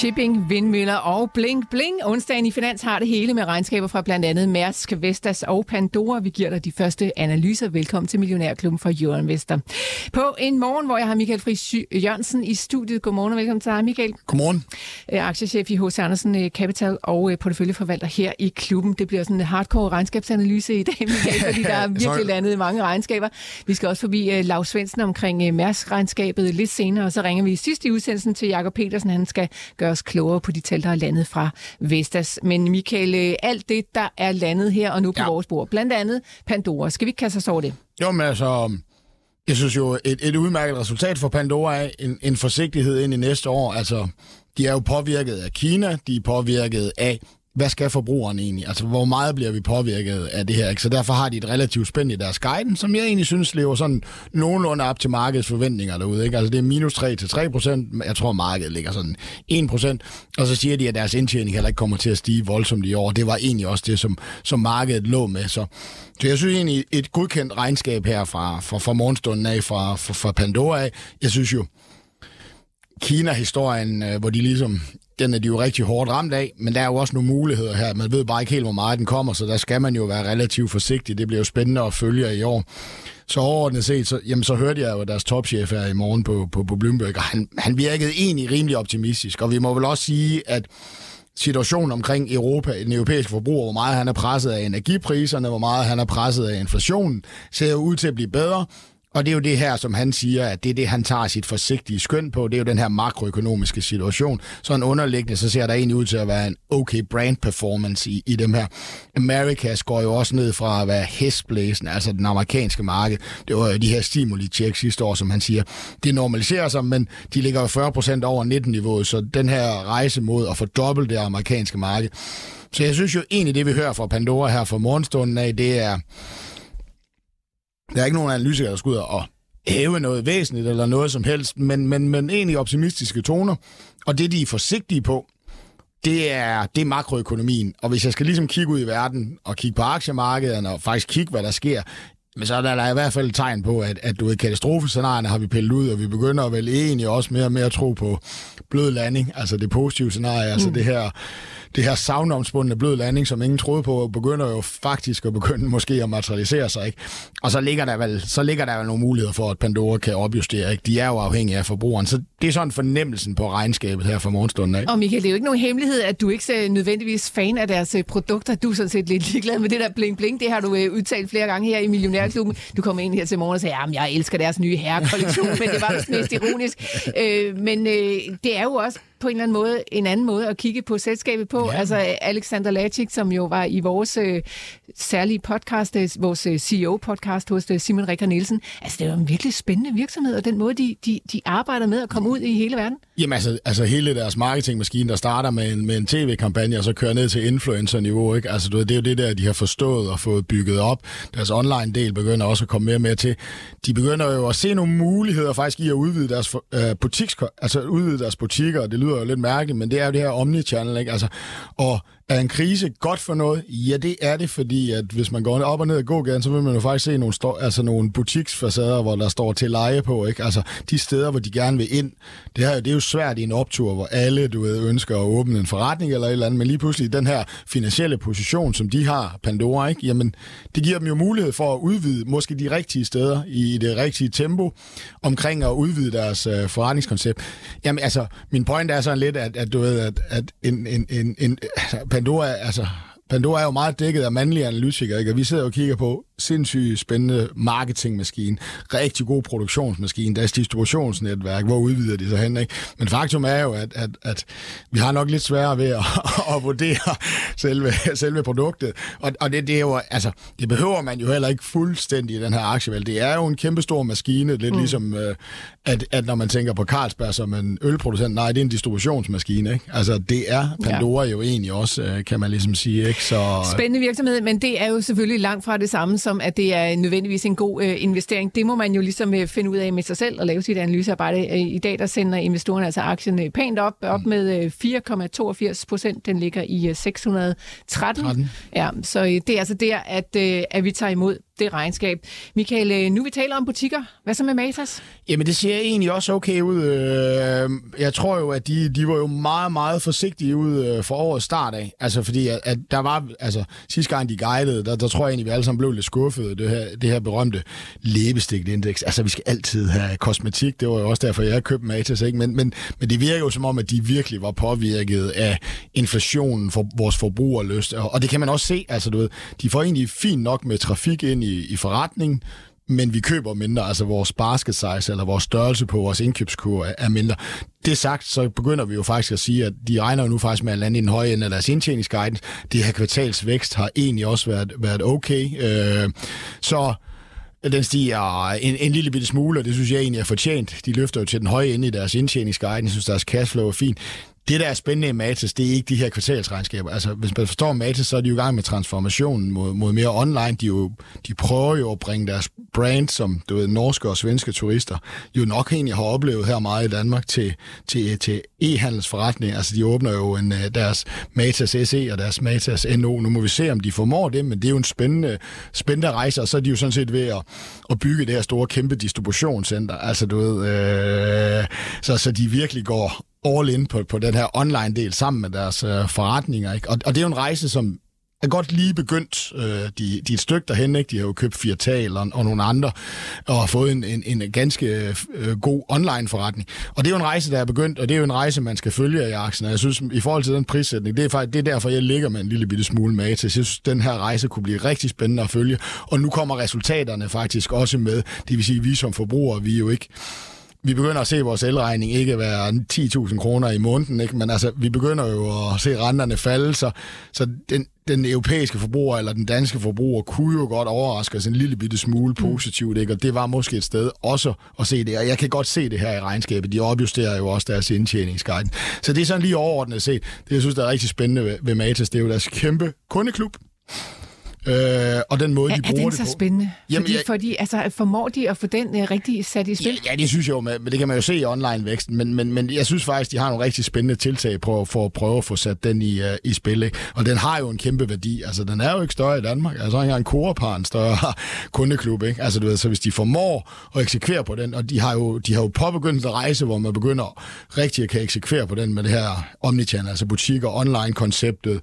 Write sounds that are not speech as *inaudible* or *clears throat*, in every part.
Shipping, vindmøller og bling bling. Onsdagen i Finans har det hele med regnskaber fra blandt andet Mærsk, Vestas og Pandora. Vi giver dig de første analyser. Velkommen til Millionærklubben for Euroinvestor. På en morgen, hvor jeg har Michael Friis Jørgensen i studiet. Godmorgen og velkommen til dig, Michael. Godmorgen. Øh, aktiechef i H.C. Andersen øh, Capital og øh, porteføljeforvalter her i klubben. Det bliver sådan en hardcore regnskabsanalyse i dag, *laughs* Michael, fordi der er virkelig landet mange regnskaber. Vi skal også forbi Lars Svendsen omkring Mærsk-regnskabet lidt senere, og så ringer vi i sidste udsendelsen til Jakob Petersen. Han skal gøre os klogere på de tal, der er landet fra Vestas. Men Michael, øh, alt det, der er landet her og nu på ja. vores bord, blandt andet Pandora, skal vi ikke kaste os over det? Jo, men altså, jeg synes jo, et, et udmærket resultat for Pandora er en, en forsigtighed ind i næste år. Altså, de er jo påvirket af Kina, de er påvirket af hvad skal forbrugeren egentlig? Altså, hvor meget bliver vi påvirket af det her? Ikke? Så derfor har de et relativt spænd i deres guiden, som jeg egentlig synes lever sådan nogenlunde op til markedets forventninger derude. Ikke? Altså, det er minus 3 til 3 procent. Jeg tror, markedet ligger sådan 1 procent. Og så siger de, at deres indtjening heller ikke kommer til at stige voldsomt i år. Det var egentlig også det, som, som markedet lå med. Så, så jeg synes egentlig, et godkendt regnskab her fra, fra, fra morgenstunden af, fra, fra, fra Pandora af. Jeg synes jo, Kina-historien, øh, hvor de ligesom den er de jo rigtig hårdt ramt af, men der er jo også nogle muligheder her. Man ved bare ikke helt, hvor meget den kommer, så der skal man jo være relativt forsigtig. Det bliver jo spændende at følge i år. Så overordnet set, så, jamen, så hørte jeg jo deres topchef her i morgen på, på, på Bloomberg, og han, han virkede egentlig rimelig optimistisk. Og vi må vel også sige, at situationen omkring Europa, den europæiske forbruger, hvor meget han er presset af energipriserne, hvor meget han er presset af inflationen, ser jo ud til at blive bedre. Og det er jo det her, som han siger, at det er det, han tager sit forsigtige skøn på. Det er jo den her makroøkonomiske situation. Så en underliggende, så ser der egentlig ud til at være en okay brand performance i, i dem her. Americas går jo også ned fra at være hestblæsen, altså den amerikanske marked. Det var jo de her stimuli-check sidste år, som han siger. Det normaliserer sig, men de ligger jo 40% over 19-niveauet, så den her rejse mod at fordoble det amerikanske marked. Så jeg synes jo egentlig, det vi hører fra Pandora her for morgenstunden af, det er der er ikke nogen analytikere, der skal ud og hæve noget væsentligt eller noget som helst, men, men, men egentlig optimistiske toner. Og det, de er forsigtige på, det er, det er makroøkonomien. Og hvis jeg skal ligesom kigge ud i verden og kigge på aktiemarkedet og faktisk kigge, hvad der sker, men så er der, der er i hvert fald et tegn på, at, at du ved, katastrofescenarierne har vi pillet ud, og vi begynder vel egentlig også mere og mere at tro på blød landing, altså det positive scenarie, altså mm. altså det her det her savnomspundne blød landing, som ingen troede på, begynder jo faktisk at begynde måske at materialisere sig. Ikke? Og så ligger, der vel, så ligger der vel nogle muligheder for, at Pandora kan opjustere. Ikke? De er jo afhængige af forbrugeren. Så det er sådan fornemmelsen på regnskabet her for morgenstunden. Ikke? Og Michael, det er jo ikke nogen hemmelighed, at du ikke er nødvendigvis fan af deres øh, produkter. Du er sådan set lidt ligeglad med det der bling bling. Det har du øh, udtalt flere gange her i Millionærklubben. Du kom ind her til morgen og sagde, at jeg elsker deres nye herrekollektion, *laughs* men det var mest ironisk. Øh, men øh, det er jo også på en eller anden måde en anden måde at kigge på selskabet på. Ja. Altså Alexander Lachik, som jo var i vores øh, særlige podcast, øh, vores øh, CEO-podcast hos øh, Simon Rikker Nielsen. Altså det jo en virkelig spændende virksomhed, og den måde, de, de, de arbejder med at komme ud i hele verden. Jamen altså, altså hele deres marketingmaskine, der starter med en, med en tv-kampagne, og så kører ned til influencer-niveau, ikke? Altså det er jo det der, de har forstået og fået bygget op. Deres online-del begynder også at komme mere og mere til. De begynder jo at se nogle muligheder faktisk i at udvide deres, øh, butiks, altså udvide deres butikker, og det lyder lyder jo lidt mærkeligt, men det er jo det her omnichannel, ikke? Altså, og er en krise godt for noget? Ja, det er det, fordi at hvis man går op og ned ad gågaden, så vil man jo faktisk se nogle, stå, altså nogle butiksfacader, hvor der står til leje på, ikke? Altså de steder, hvor de gerne vil ind. Det, her, det er jo svært i en optur, hvor alle, du ved, ønsker at åbne en forretning eller et eller andet, men lige pludselig den her finansielle position, som de har, Pandora, ikke? Jamen, det giver dem jo mulighed for at udvide måske de rigtige steder i det rigtige tempo omkring at udvide deres øh, forretningskoncept. Jamen, altså, min point er sådan lidt, at, at du ved, at, at en, en, en, en, altså, Pandora, altså, Pandora er jo meget dækket af mandlige analytikere, ikke? og vi sidder og kigger på, sindssygt spændende marketingmaskine, rigtig god produktionsmaskine, deres distributionsnetværk, hvor udvider de sig hen, ikke? Men faktum er jo, at, at, at vi har nok lidt sværere ved at, *laughs* at vurdere selve, selve produktet, og, og det, det er jo, altså, det behøver man jo heller ikke fuldstændig i den her aktievalg. Det er jo en kæmpe stor maskine, lidt mm. ligesom, øh, at, at når man tænker på Carlsberg som en ølproducent, nej, det er en distributionsmaskine, ikke? Altså, det er Pandora ja. jo egentlig også, øh, kan man ligesom sige, ikke? Så... Spændende virksomhed, men det er jo selvfølgelig langt fra det samme som, at det er nødvendigvis en god øh, investering. Det må man jo ligesom øh, finde ud af med sig selv og lave sit analysearbejde. Øh, I dag der sender investorerne altså aktien øh, pænt op, op med øh, 4,82 procent. Den ligger i øh, 613. 13. Ja, så øh, det er altså der, at, øh, at vi tager imod det regnskab. Michael, øh, nu vi taler om butikker. Hvad så med Matas? Jamen, det ser egentlig også okay ud. Øh, jeg tror jo, at de, de var jo meget, meget forsigtige ud øh, for årets start af. Altså, fordi at, at der var, altså, sidste gang de guidede, der, der tror jeg egentlig, vi alle sammen blev lidt skuffede, det her, det her berømte læbestikindeks. Altså, vi skal altid have kosmetik. Det var jo også derfor, jeg købte Matas, ikke? Men, men, men det virker jo som om, at de virkelig var påvirket af inflationen for vores forbrugerlyst. Og, og det kan man også se, altså, du ved, de får egentlig fint nok med trafik ind i, i forretningen, men vi køber mindre, altså vores basket size eller vores størrelse på vores indkøbskur er, er mindre. Det sagt, så begynder vi jo faktisk at sige, at de regner jo nu faktisk med at lande i den høje ende af deres indtjeningsguidance. Det her kvartalsvækst har egentlig også været, været okay. Øh, så den stiger en, en lille bitte smule, og det synes jeg egentlig er fortjent. De løfter jo til den høje ende i deres indtjeningsguidance. Jeg synes, deres cashflow er fint det, der er spændende i Matas, det er ikke de her kvartalsregnskaber. Altså, hvis man forstår Matas, så er de jo i gang med transformationen mod, mod mere online. De, jo, de prøver jo at bringe deres brand, som du ved, norske og svenske turister, jo nok egentlig har oplevet her meget i Danmark, til, til, til e-handelsforretning. Altså, de åbner jo en, øh, deres Matas SE og deres Matas NO. Nu må vi se, om de formår det, men det er jo en spændende, spændende rejse, og så er de jo sådan set ved at, at bygge det her store, kæmpe distributionscenter. Altså, du ved, øh, så, så de virkelig går all in på, på den her online-del sammen med deres øh, forretninger. Ikke? Og, og det er jo en rejse, som er godt lige begyndt. Øh, de, de er et stykke derhen, ikke? De har jo købt Firtal og, og nogle andre, og har fået en, en, en ganske øh, god online-forretning. Og det er jo en rejse, der er begyndt, og det er jo en rejse, man skal følge i aktien. Og jeg synes, i forhold til den prissætning, det er, faktisk, det er derfor, jeg ligger med en lille bitte smule med til. Jeg synes, den her rejse kunne blive rigtig spændende at følge. Og nu kommer resultaterne faktisk også med. Det vil sige, at vi som forbrugere, vi er jo ikke vi begynder at se vores elregning ikke være 10.000 kroner i måneden, ikke? men altså, vi begynder jo at se renterne falde, så, så den, den europæiske forbruger eller den danske forbruger kunne jo godt overraske os en lille bitte smule mm. positivt, ikke? og det var måske et sted også at se det, og jeg kan godt se det her i regnskabet, de opjusterer jo også deres indtjeningsguiden. Så det er sådan lige overordnet set, det jeg synes, der er rigtig spændende ved, ved Matas, det er jo deres kæmpe kundeklub, Øh, og den måde, er, de bruger det det så på. spændende? Jamen, fordi, jeg, fordi altså, formår de at få den uh, rigtig sat i spil? Ja, ja, det synes jeg jo, men det kan man jo se i online-væksten, men, men, men jeg synes faktisk, de har nogle rigtig spændende tiltag på, for at prøve at få sat den i, uh, i spil. Ikke? Og den har jo en kæmpe værdi. Altså, den er jo ikke større i Danmark. Altså, ikke en Coop en større *laughs* kundeklub. Ikke? Altså, du ved, så hvis de formår at eksekvere på den, og de har jo, de har jo påbegyndt at rejse, hvor man begynder rigtig at kan eksekvere på den med det her omnichannel, altså butikker, online-konceptet,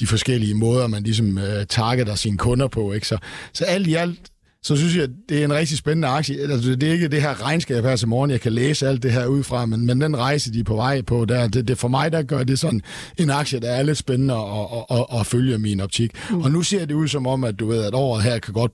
de forskellige måder, man ligesom uh, targeter sine kunder på. Ikke? Så, så alt i alt, så synes jeg, det er en rigtig spændende aktie. Altså, det er ikke det her regnskab her til morgen, jeg kan læse alt det her ud fra, men, men den rejse, de er på vej på, der, det, det for mig, der gør det sådan en aktie, der er lidt spændende at, at, at, at følge min optik. Mm. Og nu ser det ud som om, at du ved, at året her kan godt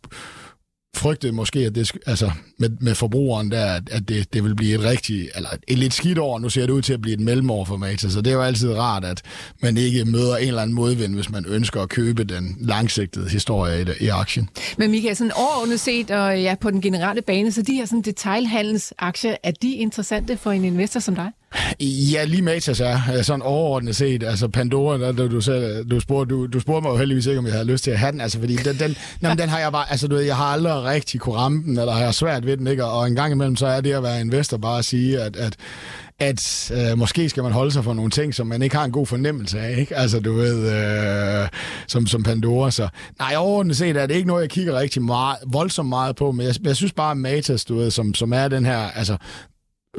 frygtede måske, at det, altså, med, med forbrugeren der, at det, det vil blive et rigtigt, eller et lidt skidt år. Nu ser det ud til at blive et mellemår for Mata, så det er jo altid rart, at man ikke møder en eller anden modvind, hvis man ønsker at købe den langsigtede historie i, i aktien. Men Michael, sådan overordnet set, og ja, på den generelle bane, så de her sådan detailhandelsaktier, er de interessante for en investor som dig? Ja, lige Matas er sådan overordnet set. Altså Pandora, der, du, selv, du, spurgte, du, du spurgte mig jo heldigvis ikke, om jeg havde lyst til at have den. Altså, fordi den, den, jamen, den har jeg bare, altså du ved, jeg har aldrig rigtig kunne ramme den, eller har jeg svært ved den, ikke? Og en gang imellem, så er det at være investor bare at sige, at, at at øh, måske skal man holde sig for nogle ting, som man ikke har en god fornemmelse af, ikke? Altså, du ved, øh, som, som Pandora, så... Nej, overordnet set er det ikke noget, jeg kigger rigtig meget, voldsomt meget på, men jeg, jeg synes bare, at Matas, du ved, som, som er den her, altså,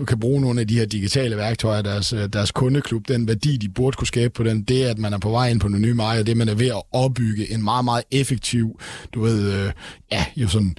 kan bruge nogle af de her digitale værktøjer, deres, øh, deres kundeklub, den værdi, de burde kunne skabe på den, det er, at man er på vej ind på nogle nye markeder, det man er ved at opbygge en meget, meget effektiv, du ved, øh, ja, jo sådan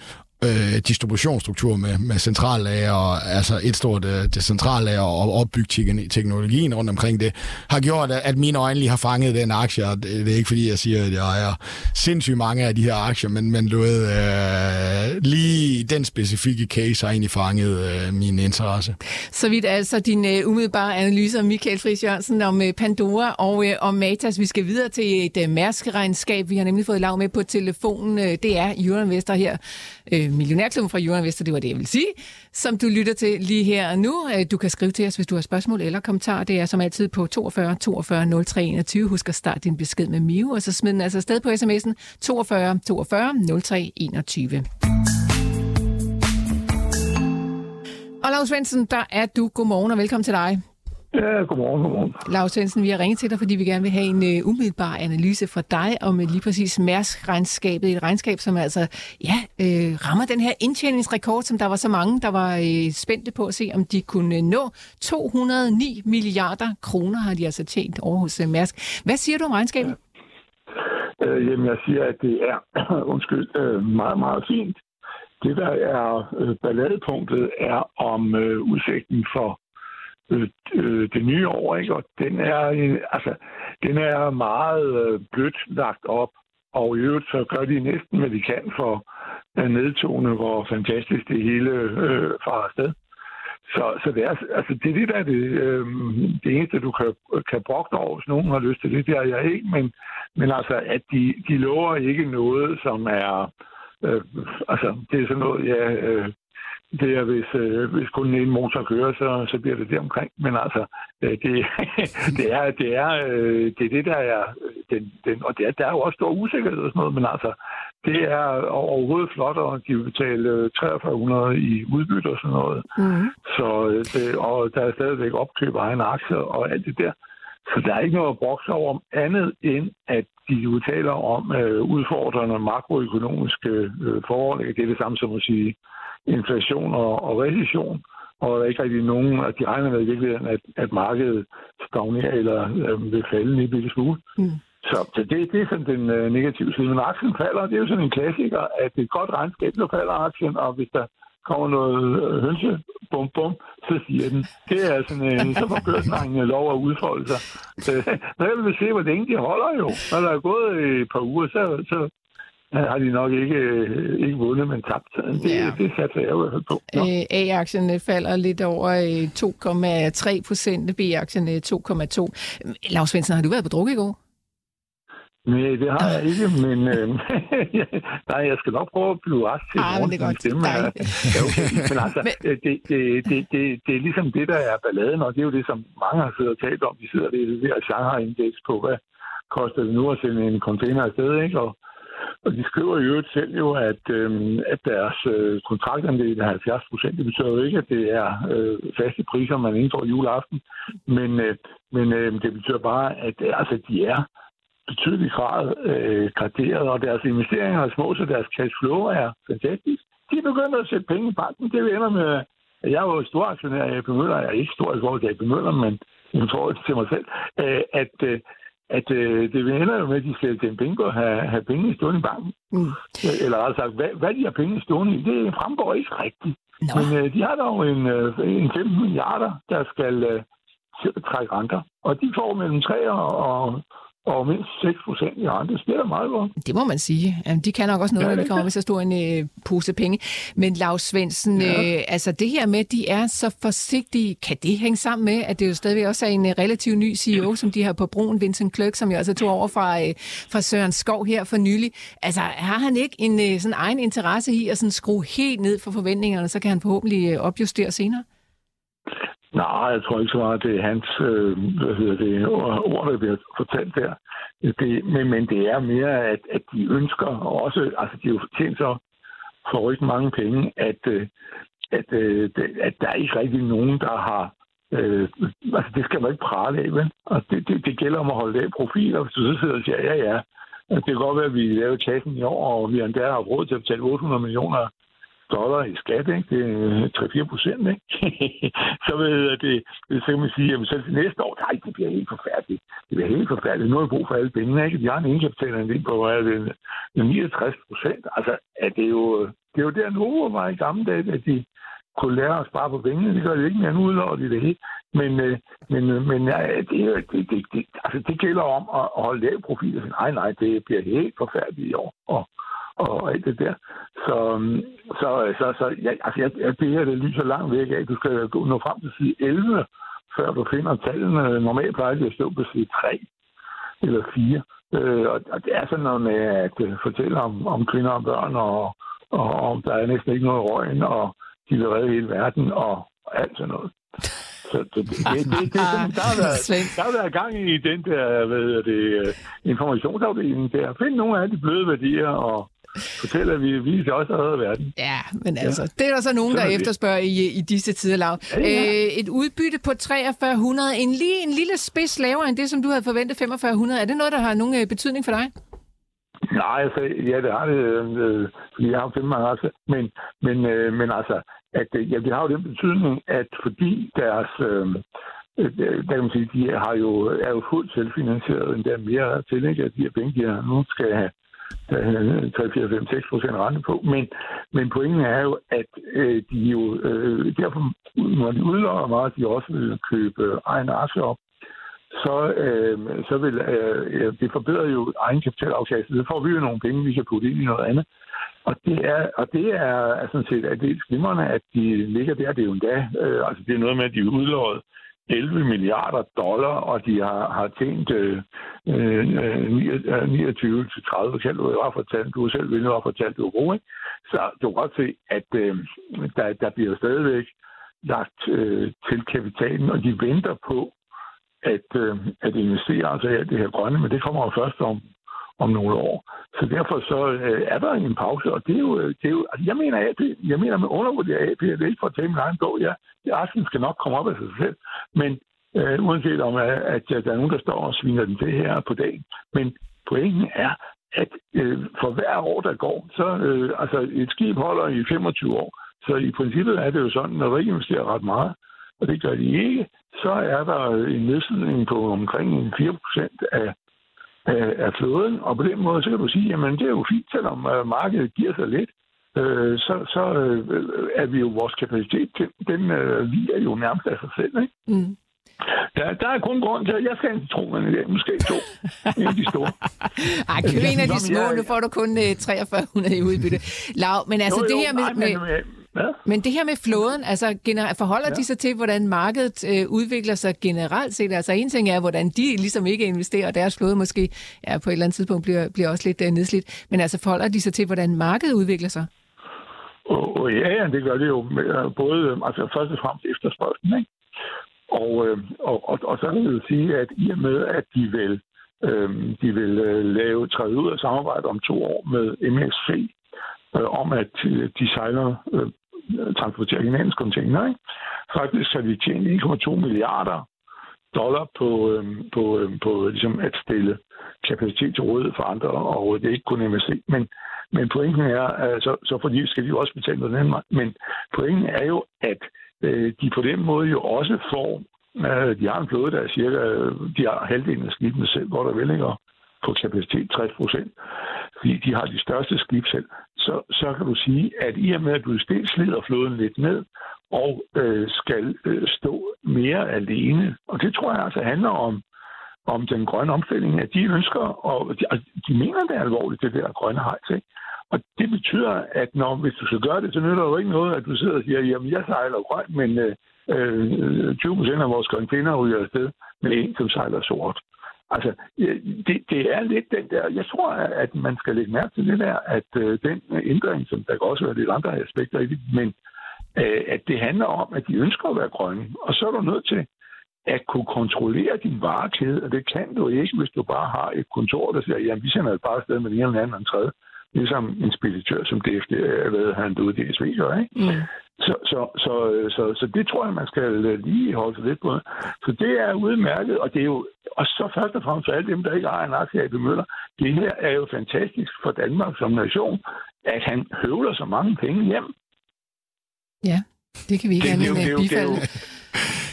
øh, distributionsstruktur med, med centrallager, og, altså et stort øh, det centrallager og opbygge teknologien rundt omkring det, har gjort, at mine øjne lige har fanget den aktie, og det, det er ikke fordi, jeg siger, at jeg ejer sindssygt mange af de her aktier, men, men du ved, øh, lige den specifikke case har egentlig fanget øh, min interesse. Så vidt altså din øh, umiddelbare analyse om Michael Friis Jørgensen om øh, Pandora og øh, om Matas. Vi skal videre til et øh, mærskeregnskab. Vi har nemlig fået lav med på telefonen. Øh, det er Jørgen Vester her. Øh, millionærklubben fra Euroinvestor, det var det, jeg ville sige. Som du lytter til lige her og nu. Øh, du kan skrive til os, hvis du har spørgsmål eller kommentarer. Det er som altid på 42 42 03 21. Husk at starte din besked med Mio, og så smid den altså sted på sms'en 42 42 03 21. Og Lars Svendsen, der er du. Godmorgen og velkommen til dig. Ja, godmorgen, godmorgen. Lars Svendsen, vi har ringet til dig, fordi vi gerne vil have en uh, umiddelbar analyse fra dig om uh, lige præcis Mærsk-regnskabet. Et regnskab, som altså ja, uh, rammer den her indtjeningsrekord, som der var så mange, der var uh, spændte på at se, om de kunne nå 209 milliarder kroner, har de altså tjent over hos uh, Mærsk. Hvad siger du om regnskabet? Ja. Uh, jamen, jeg siger, at det er *clears throat* undskyld, uh, meget, meget fint. Det, der er øh, balladepunktet, er om øh, udsigten for øh, øh, det nye år, ikke? og den er, øh, altså, den er meget øh, blødt lagt op, og i øvrigt så gør de næsten, hvad de kan for at nedtone, hvor fantastisk det hele øh, fra afsted. Så, så det, er, altså, det er det, der er det, øh, det eneste, du kan, kan brokke over, hvis nogen har lyst til det. Det er jeg ikke, men, men altså, at de, de lover ikke noget, som er Øh, altså, det er sådan noget, ja, øh, det er, hvis, øh, hvis kun en motor kører, så, så bliver det det omkring. Men altså, øh, det, *laughs* det, er, det, er, øh, det er det, der er... Den, den, og det er, der er jo også stor usikkerhed og sådan noget, men altså, det er overhovedet flot, at de vil betale 4300 i udbytte og sådan noget. Mm. Så, det, og der er stadigvæk opkøb af egen aktier og alt det der. Så der er ikke noget at brokse over andet end, at de jo taler om øh, udfordrende makroøkonomiske øh, forhold. Det er det samme som at sige inflation og, og recession. Og der er ikke rigtig nogen, at de regner med i virkeligheden, at, at markedet stagnerer eller øh, vil falde en lille smule. Mm. Så, så det, det er sådan den øh, negative side. Men aktien falder, det er jo sådan en klassiker, at det er et godt regnskab, så falder aktien, og hvis der kommer noget øh, hønse, bum bum, så siger den. Det er sådan, øh, så får børsnangene lov at udfolde sig. *laughs* Når jeg vil se, hvor længe de holder jo. Når der er gået et par uger, så, så har de nok ikke, øh, ikke vundet, men tabt. Det, ja. det satte jeg i hvert fald på. Øh, A-aktien falder lidt over 2,3 procent, B-aktien 2,2. Lars Svendsen, har du været på druk i går? Nej, det har jeg ikke, *laughs* men øh, *laughs* nej, jeg skal nok prøve at blive ret til ah, men det er godt. Stemme. Ja, okay. Men altså, *laughs* det, det, det, det, det er ligesom det, der er balladen, og det er jo det, som mange har siddet og talt om. De sidder ved det der Shanghai-indeks på, hvad koster det nu at sende en container afsted, ikke? Og, og de skriver jo selv jo, at, øh, at deres øh, kontraktandel er 70 procent. Det betyder jo ikke, at det er øh, faste priser, man indgår juleaften, men, øh, men øh, det betyder bare, at øh, altså, de er betydelig grad øh, graderet, og deres investeringer er små, så deres cash flow er fantastisk. De begynder at sætte penge i banken. Det ender med, at jeg var stor aktionær i AP Møller. Jeg er ikke stor i forhold til AP Møller, men i tror til mig selv, øh, at, øh, at øh, det ender jo med, at de skal tjene penge og have, have penge stående i banken. Mm. Eller altså, hvad, hvad de har penge stående i, det fremgår ikke rigtigt. No. Men øh, de har dog en, øh, en 15 milliarder, der skal øh, trække renter. Og de får mellem 3 og, og mindst 6 procent i rente. Det er meget godt. Det må man sige. Jamen, de kan nok også noget, ja, når de kommer med så stor en øh, pose penge. Men Lars Svendsen, ja. øh, altså det her med, at de er så forsigtige, kan det hænge sammen med, at det jo stadigvæk også er en øh, relativt ny CEO, som de har på broen, Vincent Clerk, som jo også tog over fra, øh, fra Søren Skov her for nylig. Altså har han ikke en øh, sådan egen interesse i at sådan skrue helt ned for forventningerne, så kan han forhåbentlig øh, opjustere senere? Nej, jeg tror ikke så meget, det er hans øh, hvad hedder det, ord, der bliver fortalt der. Det, men, men det er mere, at, at de ønsker også, altså de har jo tjent så for rigtig mange penge, at, øh, at, øh, at der er ikke rigtig nogen, der har Øh, altså, det skal man ikke prale af, vel? Og det, det, det gælder om at holde af profiler. Hvis du så sidder og siger, ja, ja, det kan godt være, at vi laver kassen i år, og vi endda har råd til at betale 800 millioner dollar i skat, ikke? det er 3-4 procent, ikke? *laughs* så ved det, så kan man sige, at selv næste år, nej, det bliver helt forfærdeligt. Det bliver helt forfærdeligt. Nu er brug for alle pengene, ikke? De har en egenkapital på er det, 69 procent. Altså, er det jo det er jo der, Novo var i gamle dage, at de kunne lære at spare på pengene. Det gør det ikke mere. Nu udlover de det hele. Men, øh, men, øh, men ja, det, det, det, det, altså, det gælder om at, at holde lav profil. Nej, nej, det bliver helt forfærdeligt i år. Og, og alt det der. Så, øhm, så, så, så ja, altså, jeg, det her det lyser langt væk af. Du skal gå, nå frem til side 11, før du finder tallene. Normalt plejer de at stå på side 3 eller 4. Øh, og og det er sådan noget med at øh, fortælle om, om kvinder og børn, og, og om der er næsten ikke noget røgen, og de vil redde hele verden, og alt sådan noget. Så det, det, det, det, der, har *laughs* været, der har været gang i den der hvad det, øh, informationsafdeling der. Find nogle af de bløde værdier og fortælle, at vi viser også af verden. Ja, men altså, ja. det er der så nogen, der efterspørger i, i disse tider, Lav. Ja, ja. Øh, et udbytte på 4300, en, lige, en lille spids lavere end det, som du havde forventet 4500. Er det noget, der har nogen øh, betydning for dig? Nej, altså, ja, det har det, øh, fordi jeg har fem mange aktier. Men, men, øh, men altså, at, øh, ja, det har jo den betydning, at fordi deres, øh, øh der kan man sige, de har jo, er jo fuldt selvfinansieret, endda mere tillæg at de her penge, de nu skal have 3, 4, 5, 6 procent rente på. Men, men pointen er jo, at øh, de jo øh, derfor, når de udlåner meget, de også vil købe egen aktier op, så, øh, så vil øh, det forbedre jo egenkapitalaftagelse. Så får vi jo nogle penge, vi kan putte ind i noget andet. Og det er, og det er, er sådan set at det er glimrende, at de ligger der. Det er jo endda, øh, altså det er noget med, at de er udlåret 11 milliarder dollar, og de har, har tjent øh, øh, 29 øh, til 30 kan du har fortalt, du har selv ville have fortalt, du er god, ikke? Så du kan godt se, at øh, der, der bliver stadigvæk lagt øh, til kapitalen, og de venter på at, øh, at investere altså alt det her grønne, men det kommer jo først om, om nogle år. Så derfor så øh, er der en pause, og det er jo, øh, det er jo altså jeg mener, at det, jeg mener med undervurderet AP, det er ikke for at tage min egen bog, ja, resten skal nok komme op af sig selv, men øh, uanset om, øh, at, at der er nogen, der står og sviner den til her på dagen. Men pointen er, at øh, for hver år, der går, så øh, altså et skib holder i 25 år, så i princippet er det jo sådan, når du ikke investerer ret meget, og det gør de ikke, så er der en nedslidning på omkring 4% af, af, af flåden, og på den måde, så kan du sige, jamen det er jo fint, selvom øh, markedet giver sig lidt, øh, så, så øh, er vi jo vores kapacitet, til, den øh, vi er jo nærmest af sig selv, ikke? Mm. Der, der er kun grund til, at jeg skal en citronvand i dag. Måske to. *laughs* en af de store. Ej, køb en af de små. Nu får du kun uh, øh, 4300 i udbytte. Lav, men altså jo, jo, det her med... Nej, med Men det her med flåden, altså gener- forholder ja. de sig til, hvordan markedet øh, udvikler sig generelt set? Altså en ting er, hvordan de ligesom ikke investerer, og deres flåde måske ja, på et eller andet tidspunkt bliver, bliver også lidt øh, nedslidt. Men altså forholder de sig til, hvordan markedet udvikler sig? Og, og ja, ja, det gør det jo øh, både, altså først og fremmest efterspørgselen, ikke? Og, øh, og, og, og så vil jeg sige, at i og med, at de vil, øh, de vil øh, lave træde ud af samarbejde om to år med MSC, øh, om at øh, de sejler øh, transportere hinandens container, ikke? Faktisk har de tjent 1,2 milliarder dollar på, øh, på, øh, på ligesom at stille kapacitet til rådighed for andre, og det er ikke kun MSC, men men pointen er, altså, så fordi skal de jo også betale noget den men pointen er jo, at øh, de på den måde jo også får, øh, de har en flåde, der er cirka, øh, de har halvdelen af skibene selv, hvor der vel ikke på kapacitet 60 procent, fordi de har de største skib selv, så, så kan du sige, at i og med, at du dels slider floden lidt ned, og øh, skal øh, stå mere alene, og det tror jeg altså handler om, om den grønne omstilling, at de ønsker, og de, altså, de mener det er alvorligt, det der grønne hejs, ikke? Og det betyder, at når, hvis du skal gøre det, så nytter det jo ikke noget, at du sidder og siger, jamen jeg sejler grønt, men øh, øh 20 procent af vores container ryger afsted med en, som sejler sort. Altså, det, det er lidt den der... Jeg tror, at man skal lægge mærke til det der, at øh, den ændring, som der kan også være lidt andre aspekter i det, men øh, at det handler om, at de ønsker at være grønne. Og så er du nødt til at kunne kontrollere din varekæde, og det kan du ikke, hvis du bare har et kontor, der siger, jamen vi sender det bare afsted med den ene eller anden og en tredje ligesom en speditør, som DFD er ved han ude i DSV, ikke? Mm. Så, så, så, så, så det tror jeg, man skal lige holde sig lidt på. Så det er udmærket, og det er jo og så først og fremmest for alle dem, der ikke har en aktie af Møller. Det her er jo fantastisk for Danmark som nation, at han høvler så mange penge hjem. Ja, det kan vi ikke andet end bifalde. *laughs*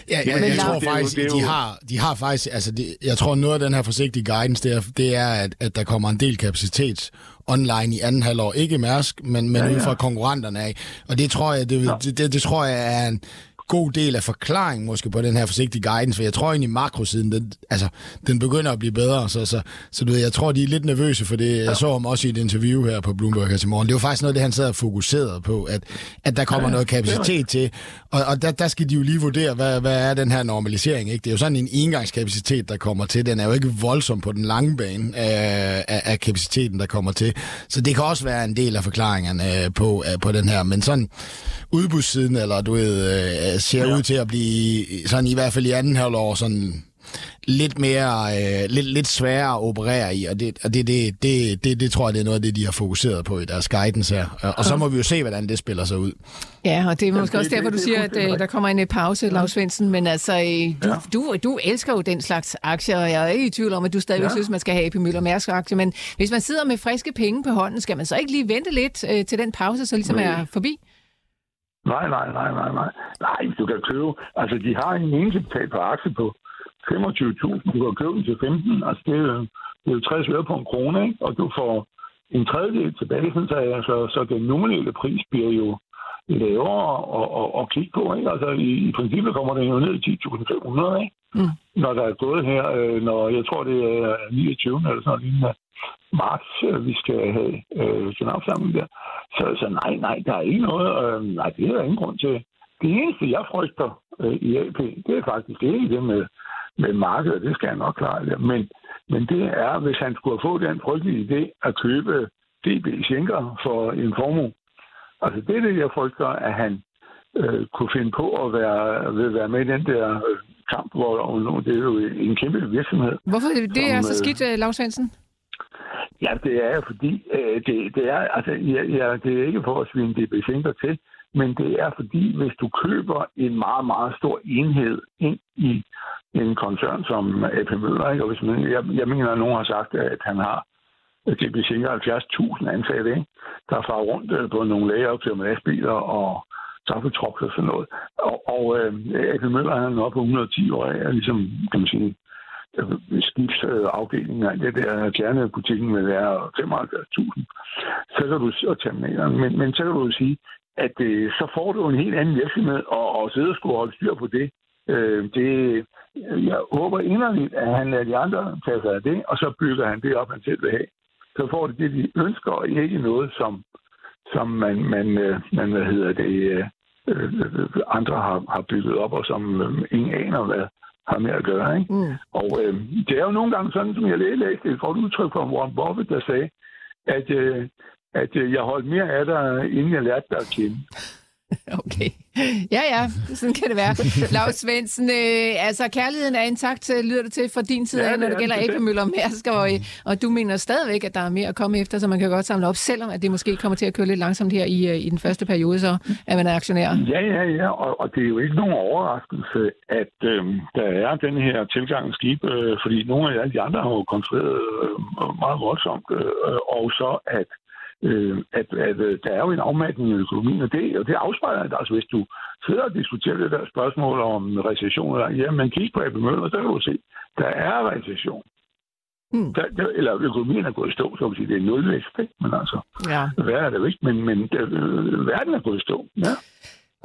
Ja, ja, Men jeg tror det er jo- faktisk, det er de har, de har faktisk, altså det, jeg tror noget af den her forsigtige guidance, det er, det er at, at der kommer en del kapacitet online i anden halvår. Ikke Mærsk, men, men Ja, ja, ja. ud fra konkurrenterne af. Og det tror jeg, det, det, det, det tror jeg er en god del af forklaringen måske på den her forsigtige guidance, for jeg tror egentlig makrosiden, den, altså, den begynder at blive bedre, så, så, så du ved, jeg tror, de er lidt nervøse for det. Jeg så ham også i et interview her på Bloomberg her til morgen. Det var faktisk noget, det han sad og fokuserede på, at, at der kommer Ja, noget det er kapacitet til, og, og der, der skal de jo lige vurdere, hvad, hvad er den her normalisering, ikke? Det er jo sådan en engangskapacitet, der kommer til. Den er jo ikke voldsom på den lange bane af, af, af kapaciteten, der kommer til. Så det kan også være en del af forklaringerne øh, på, øh, på den her. Men sådan udbudssiden, eller du ved, øh, ser ja. ud til at blive, sådan i hvert fald i anden halvår, sådan lidt mere, øh, lidt, lidt sværere at operere i, og, det, og det, det, det, det, det tror jeg, det er noget af det, de har fokuseret på i deres guidance her. Og- Og så må vi jo se, hvordan det spiller sig ud. Ja, og det er måske det- også derfor, du det er siger, at øh, der kommer en øh, pause, Lars Svendsen. Men altså, øh, du, Ja. du, du elsker jo den slags aktier, og jeg er ikke i tvivl om, at du stadigvæk Ja. synes, man skal have AP Møller Mærsk aktier. Men hvis man sidder med friske penge på hånden, skal man så ikke lige vente lidt øh, til den pause, så ligesom Nej. er forbi? Nej, nej, nej, nej, nej. Nej, du kan købe... Altså, de har en egenkapital på aktie på 25.000. Du kan købe den til 15. Altså, det er jo, det er jo 60 øre på en krone, ikke? Og du får en tredjedel tilbage, så, så, så den nominelle pris bliver jo lavere at, at, at kigge på, ikke? Altså, i, i princippet kommer den jo ned i 10.500, ikke? Mm. Når der er gået her, øh, når jeg tror, det er 29. eller sådan noget, marts, øh, vi skal have øh, generalforsamling der. Så, så nej, nej, der er ikke noget, øh, nej, det er der ingen grund til. Det eneste, jeg frygter øh, i AP, det er faktisk ikke det med, med markedet, det skal jeg nok klare det. Men, men det er, hvis han skulle fået den frygtelige idé at købe DB Schenker for en formue. Altså det er det, jeg frygter, at han øh, kunne finde på at være, vil være med i den der øh, kamp, hvor nu, det er jo en kæmpe virksomhed. Hvorfor det er Som, så øh, skidt, øh, Lars Svendsen? Ja, det er fordi, øh, det, det er, altså, ja, ja, det er ikke for at svine DB Schenker til, men det er fordi, hvis du køber en meget, meget stor enhed ind i en koncern som AP Møller, ikke? og hvis man, jeg, jeg mener, at nogen har sagt, at han har DB Schenker 70.000 ansatte, ikke? der far rundt øh, på nogle lægeoptøjer med lastbiler og taffeltrucks og sådan noget. Og, og øh, AP Møller han er oppe på 110 år, er ligesom, kan man sige, Øh, skibsafdelingen af det der kernebutikken vil være 75.000, så kan du og terminaleren. Men, men så kan du sige, at øh, så får du en helt anden virksomhed, og, og sidde og skulle holde styr på det. Øh, det jeg håber inderligt, at han lader de andre tage sig af det, og så bygger han det op, han selv vil have. Så får det det, de ønsker, og ikke noget, som, som man, man, øh, man, hvad hedder det, øh, øh, øh, andre har, har bygget op, og som øh, ingen aner, hvad har med at gøre. Ikke? Mm. Og øh, det er jo nogle gange sådan, som jeg læste et godt udtryk fra Warren Buffett, der sagde, at, øh, at øh, jeg holdt mere af dig, inden jeg lærte dig at kende. *laughs* Okay. Ja, ja, sådan kan det være. Lars Svendsen, øh, altså kærligheden er intakt, øh, lyder det til fra din side Ja, af, når det det er gælder den AP Møller og Mærsk, og, øh, og du mener stadigvæk, at der er mere at komme efter, så man kan godt samle op, selvom at det måske kommer til at køre lidt langsomt her i, øh, i den første periode, så at man er aktionær. Ja, ja, ja, og, og det er jo ikke nogen overraskelse, at øh, der er den her tilgang af skib, øh, fordi nogle af alle de andre har jo konstrueret øh, meget voldsomt, øh, og så at øh, at, at øh, der er jo en afmatning i økonomien, og det, og det afspejler det. Altså, hvis du sidder og diskuterer det der spørgsmål om recession, eller, ja, men kig på AP Møller, så kan du se, der er recession. Hmm. Der, der, eller økonomien er gået i stå, så man sige, det er nulvækst, ikke? Men altså, Ja. hvad er det jo ikke? Men, men det, øh, verden er gået i stå, ja.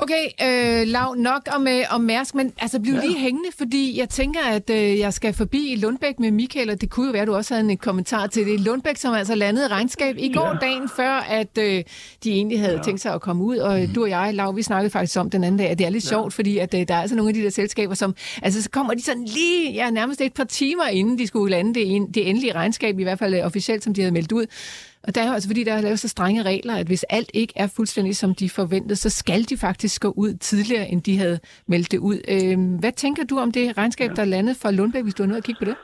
Okay, øh, Lav, nok om, øh, om Mærsk, men altså bliv ja. Lige hængende, fordi jeg tænker, at øh, jeg skal forbi Lundbæk med Michael, og det kunne jo være, at du også havde en kommentar til det. Lundbæk, som altså landede regnskab i går Ja. dagen før, at øh, de egentlig havde ja. tænkt sig at komme ud, og mm. du og jeg, Lav, vi snakkede faktisk om den anden dag, at det er lidt ja. sjovt, fordi at, øh, der er altså nogle af de der selskaber, som, altså så kommer de sådan lige, ja, nærmest et par timer inden de skulle lande det, en, det endelige regnskab, i hvert fald øh, officielt, som de havde meldt ud. Og der er jo altså, fordi der er lavet så strenge regler, at hvis alt ikke er fuldstændig som de forventede, så skal de faktisk gå ud tidligere, end de havde meldt det ud. Øh, hvad tænker du om det regnskab, der landede fra Lundbæk, hvis du er nødt at kigge på det?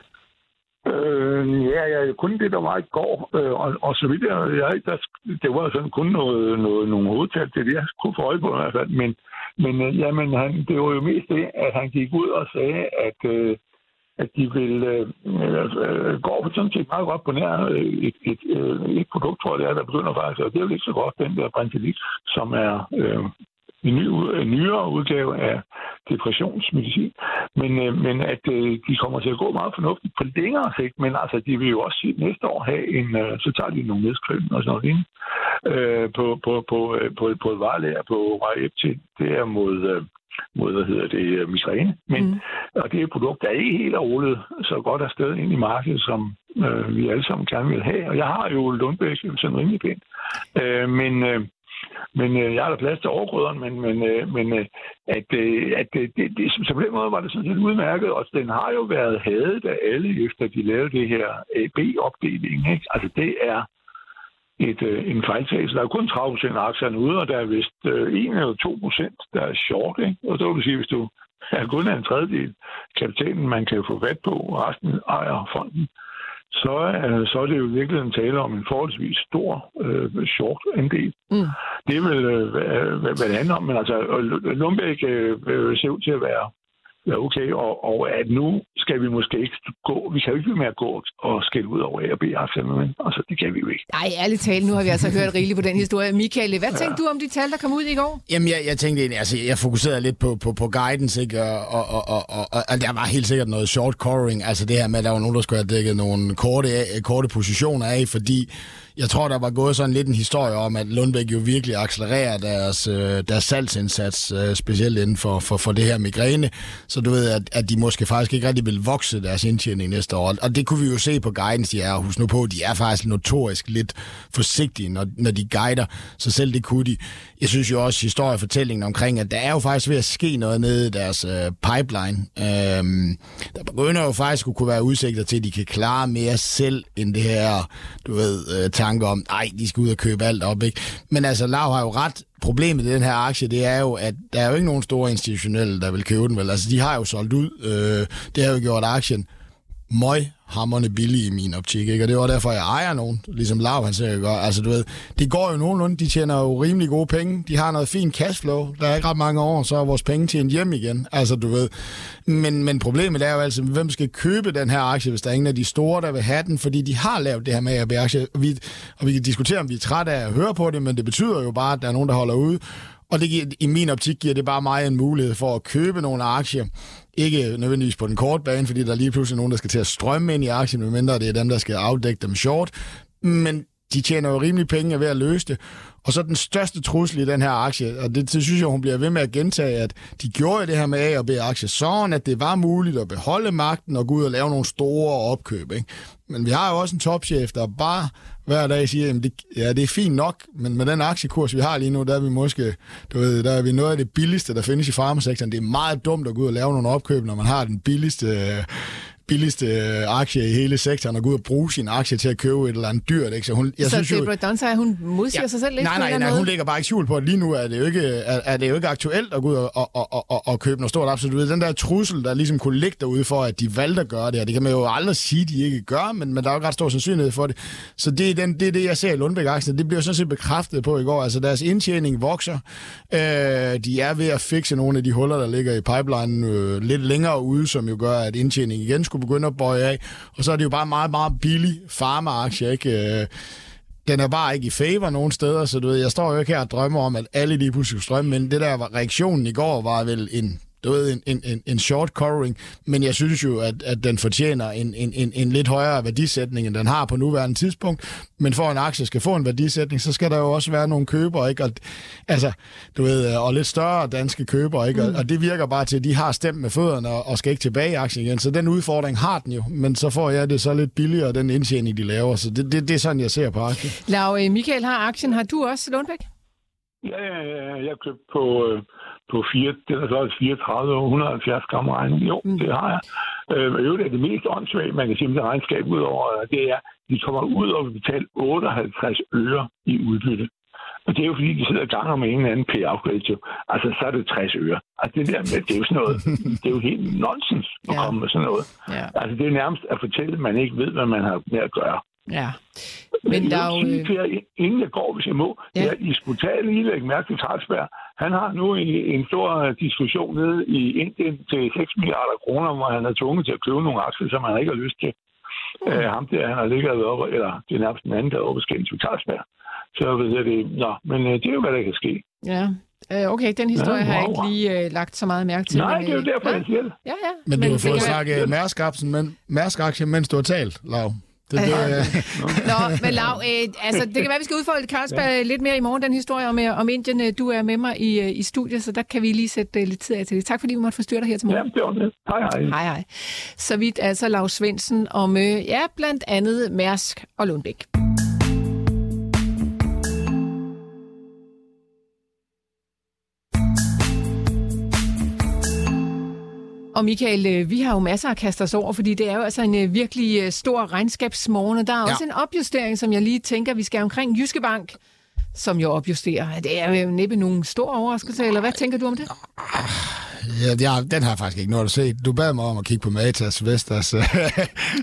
Øh, ja, ja, kun det, der var i går, øh, og, og så vidt jeg, jeg der, det var sådan kun noget, noget, nogle hovedtal til det, jeg kunne få øje på i hvert fald, men, men øh, jamen, han, det var jo mest det, at han gik ud og sagde, at, øh, at de vil øh, øh, øh gå på sådan set meget godt på nær øh, et, et, et, et produkt, tror jeg, det er, der begynder faktisk, og det er jo ikke så godt, den der Brentilit, som er øh, en, ny, en nyere udgave af depressionsmedicin. Men, øh, men at øh, de kommer til at gå meget fornuftigt på længere sigt, men altså, de vil jo også næste år have en, øh, så tager de nogle nedskrivning og sådan noget ind, øh, på, på, på, øh, på, på et varelærer på vej til, det er mod, øh, mod, hvad hedder det, øh, misræne. Men, mm. Og det er et produkt, der ikke helt er rullet så godt afsted ind i markedet, som øh, vi alle sammen gerne vil have. Og jeg har jo Lundbæk sådan rimelig pænt. Øh, men, øh, men øh, jeg har da plads til overgrøderen, men, men, øh, men øh, at, øh, at øh, det, det, så på den måde var det sådan set udmærket, og den har jo været hadet af alle, efter de lavede det her AB-opdeling. Ikke? Altså det er et, øh, en fejltagelse. Der er kun 30 procent af aktierne ude, og der er vist øh, 1 eller 2 procent, der er short. Ikke? Og så vil du sige, hvis du er kun en tredjedel kapitalen, man kan få fat på, og resten ejer fonden, så, øh, så er det jo virkelig en tale om en forholdsvis stor øh, short andel. Mm. Det er vel, øh, hvad, hvad det handler om, men altså Lundbæk øh, ser ud til at være okay, og, og at nu skal vi måske ikke gå, vi kan jo ikke blive med at gå og skælde ud over A og B-aktierne, men altså, det kan vi jo ikke. Nej, ærligt talt, nu har vi altså hørt rigeligt på den historie. Michael, hvad ja. tænkte du om de tal, der kom ud i går? Jamen, jeg, jeg tænkte egentlig, altså, jeg fokuserede lidt på, på, på guidance, ikke? Og, og, og, og, og, og, der var helt sikkert noget short covering, altså det her med, at der var nogen, der skulle have dækket nogle korte, korte positioner af, fordi jeg tror, der var gået sådan lidt en historie om, at Lundbæk jo virkelig accelererer deres, øh, deres salgsindsats, øh, specielt inden for, for, for det her migræne. Så du ved, at, at de måske faktisk ikke rigtig vil vokse deres indtjening næste år. Og det kunne vi jo se på guidance, de er. Husk nu på, de er faktisk notorisk lidt forsigtige, når, når de guider. Så selv det kunne de. Jeg synes jo også, historiefortællingen omkring, at der er jo faktisk ved at ske noget nede i deres øh, pipeline. Øhm, der begynder jo faktisk at kunne være udsigter til, at de kan klare mere selv, end det her, du ved, øh, tanke om, nej, de skal ud og købe alt op, ikke? Men altså, Lav har jo ret. Problemet i den her aktie, det er jo, at der er jo ikke nogen store institutionelle, der vil købe den, vel? Altså, de har jo solgt ud. Øh, det har jo gjort aktien møg hammerne billige i min optik, ikke? Og det var derfor, jeg ejer nogen, ligesom Lav, han siger, gør. Altså, du ved, det går jo nogenlunde, de tjener jo rimelig gode penge, de har noget fint cashflow, der er ikke ret mange år, så er vores penge tjent hjem igen, altså, du ved. Men, men problemet er jo altså, hvem skal købe den her aktie, hvis der er ingen af de store, der vil have den, fordi de har lavet det her med at aktie, og vi, og vi kan diskutere, om vi er trætte af at høre på det, men det betyder jo bare, at der er nogen, der holder ude, og det giver, i min optik giver det bare mig en mulighed for at købe nogle aktier, ikke nødvendigvis på den korte bane, fordi der er lige pludselig nogen, der skal til at strømme ind i aktien, medmindre det er dem, der skal afdække dem short. Men de tjener jo rimelig penge ved at løse det. Og så den største trussel i den her aktie, og det, det synes jeg, hun bliver ved med at gentage, at de gjorde det her med A og B-aktier, sådan at det var muligt at beholde magten og gå ud og lave nogle store opkøb. Ikke? Men vi har jo også en topchef, der bare hver dag siger, at det, ja, det er fint nok, men med den aktiekurs, vi har lige nu, der er vi måske, du ved, der er vi noget af det billigste, der findes i farmasektoren. Det er meget dumt at gå ud og lave nogle opkøb, når man har den billigste øh, billigste øh, aktie i hele sektoren og gå ud og bruge sin aktie til at købe et eller andet dyrt. Ikke? Så, hun, jeg så synes Deborah Dunn hun modsiger ja, sig selv lidt? Nej, nej, nej, hun lægger bare ikke skjul på, at lige nu er det jo ikke, er, er det jo ikke aktuelt at gå ud og, og, og, og, og købe noget stort absolut. Den der trussel, der ligesom kunne ligge derude for, at de valgte at gøre det, og det kan man jo aldrig sige, at de ikke gør, men, men der er jo ret stor sandsynlighed for det. Så det er, den, det, er det, jeg ser i lundbæk aktien Det bliver sådan set bekræftet på i går. Altså deres indtjening vokser. Øh, de er ved at fikse nogle af de huller, der ligger i pipeline øh, lidt længere ude, som jo gør, at indtjeningen igen skulle begynde at bøje af. Og så er det jo bare meget, meget billig farmaaktie, ikke? Øh, den er bare ikke i favor nogen steder, så du ved, jeg står jo ikke her og drømmer om, at alle lige pludselig strømme, men det der reaktionen i går var vel en du ved, en, en, en, en short covering, men jeg synes jo, at, at den fortjener en, en, en, en lidt højere værdisætning, end den har på nuværende tidspunkt. Men for en aktie skal få en værdisætning, så skal der jo også være nogle købere, ikke? Og, altså, du ved, og lidt større danske købere, ikke? Og, mm. og det virker bare til, at de har stemt med fødderne og, og skal ikke tilbage i aktien igen. Så den udfordring har den jo, men så får jeg det så lidt billigere, den indtjening, de laver. Så det, det, det er sådan, jeg ser på aktien. Lav, øh, Michael har aktien. Har du også Lundbæk? Ja, ja, ja. Jeg købte på, øh, på 4, det er så 34 og 170 gram regning. Jo, mm. det har jeg. Øh, øvrigt er det mest åndssvagt, man kan sige med det regnskab ud over, det er, at de kommer ud og betale 58 øre i udbytte. Og det er jo fordi, de sidder og ganger med en eller anden payout ratio. Altså, så er det 60 øre. Altså, det der med, det er jo sådan noget, *laughs* det er jo helt nonsens at ja. komme med sådan noget. Ja. Altså, det er nærmest at fortælle, at man ikke ved, hvad man har med at gøre. Ja. Men der er jo... Sige, inden jeg går, hvis jeg må, ja. er I skulle tage lige lægge mærke til Carlsberg. Han har nu en, en stor diskussion nede i Indien til 6 milliarder kroner, hvor han er tvunget til at købe nogle aktier, som han ikke har lyst til. Mm. Uh, ham der, han har ligget oppe, eller det er nærmest en anden, der er oppe skændt til Carlsberg. Så ved jeg det, nå, men uh, det er jo, hvad der kan ske. Ja, Øh, okay, den historie Ja, har jeg ikke lige øh, lagt så meget mærke til. Nej, men, det er jo øh, derfor, nej. jeg siger det. Ja, ja. Men, men du har fået snakket Mærsk-aktien, men, Mærsk-aktien, mens du har talt, Lav. Det, det, Ja. øh, *laughs* Nå, men Lav, øh, altså, det kan være, vi skal udfolde Carlsberg ja. lidt mere i morgen, den historie om, øh, om Indien. Øh, Du er med mig i, øh, i studiet, så der kan vi lige sætte øh, lidt tid af til det. Tak fordi vi måtte forstyrre dig her til Ja, morgen. det var det. Hej, hej. Hej, hej. Så vidt altså Lav Svendsen om, øh, ja, blandt andet Mærsk og Lundbæk. Og Michael, øh, vi har jo masser at kaste os over, fordi det er jo altså en øh, virkelig øh, stor regnskabsmorgen, og der er ja. også en opjustering, som jeg lige tænker, vi skal omkring Jyske Bank, som jo opjusterer. Det er jo næppe nogen stor overraskelse, eller hvad tænker du om det? Ja, jeg, den har jeg faktisk ikke noget at se. Du bad mig om at kigge på Matas Vestas. *laughs* så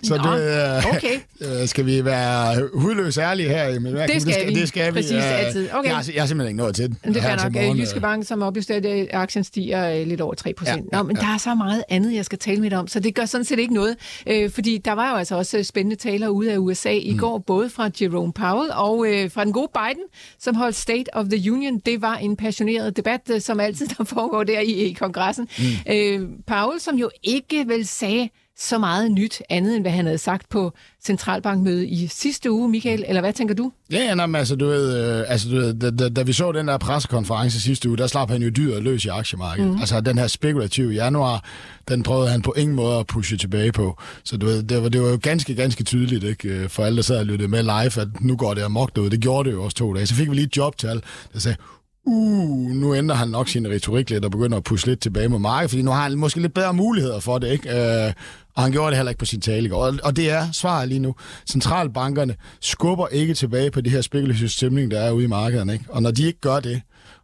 Nå, du, øh, okay. øh, skal vi være hudløs ærlige her? Emil? Hvad- Det skal vi. Det skal vi. Præcis, øh, altid. Okay. Jeg, har, jeg har simpelthen ikke noget til den. Men det er nok. morgen, Øh, Jyske øh. Bank, som opjusteret, øh, aktien stiger øh, lidt over 3 procent. Ja, Nå, men der er så meget andet, jeg skal tale med dig om, så det gør sådan set ikke noget. Øh, fordi der var jo altså også spændende taler ude af USA i mm. går, både fra Jerome Powell og øh, fra den gode Biden, som holdt State of the Union. Det var en passioneret debat, som altid *laughs* der foregår der i, i kongressen. Mm. Øh, Powell, som jo ikke vel sagde så meget nyt andet, end hvad han havde sagt på centralbankmødet i sidste uge, Michael. Eller hvad tænker du? Ja, ja, nå, men altså, du ved, øh, altså, du ved da, da, da vi så den der pressekonference sidste uge, der slap han jo dyret løs i aktiemarkedet. Mm. Altså, den her spekulative januar, den prøvede han på ingen måde at pushe tilbage på. Så du ved, det var, det var jo ganske, ganske tydeligt, ikke, øh, for alle, der sad og lyttede med live, at nu går det amok derude. Det gjorde det jo også to dage. Så fik vi lige et jobtal, der sagde, uh, nu ændrer han nok sin retorik lidt og begynder at pushe lidt tilbage med markedet, fordi nu har han måske lidt bedre muligheder for det, ikke? Øh, og han gjorde det heller ikke på sin tale i går. Og, og det er svaret lige nu. Centralbankerne skubber ikke tilbage på det her spekulative stemning, der er ude i markederne, ikke? Og når de ikke gør det,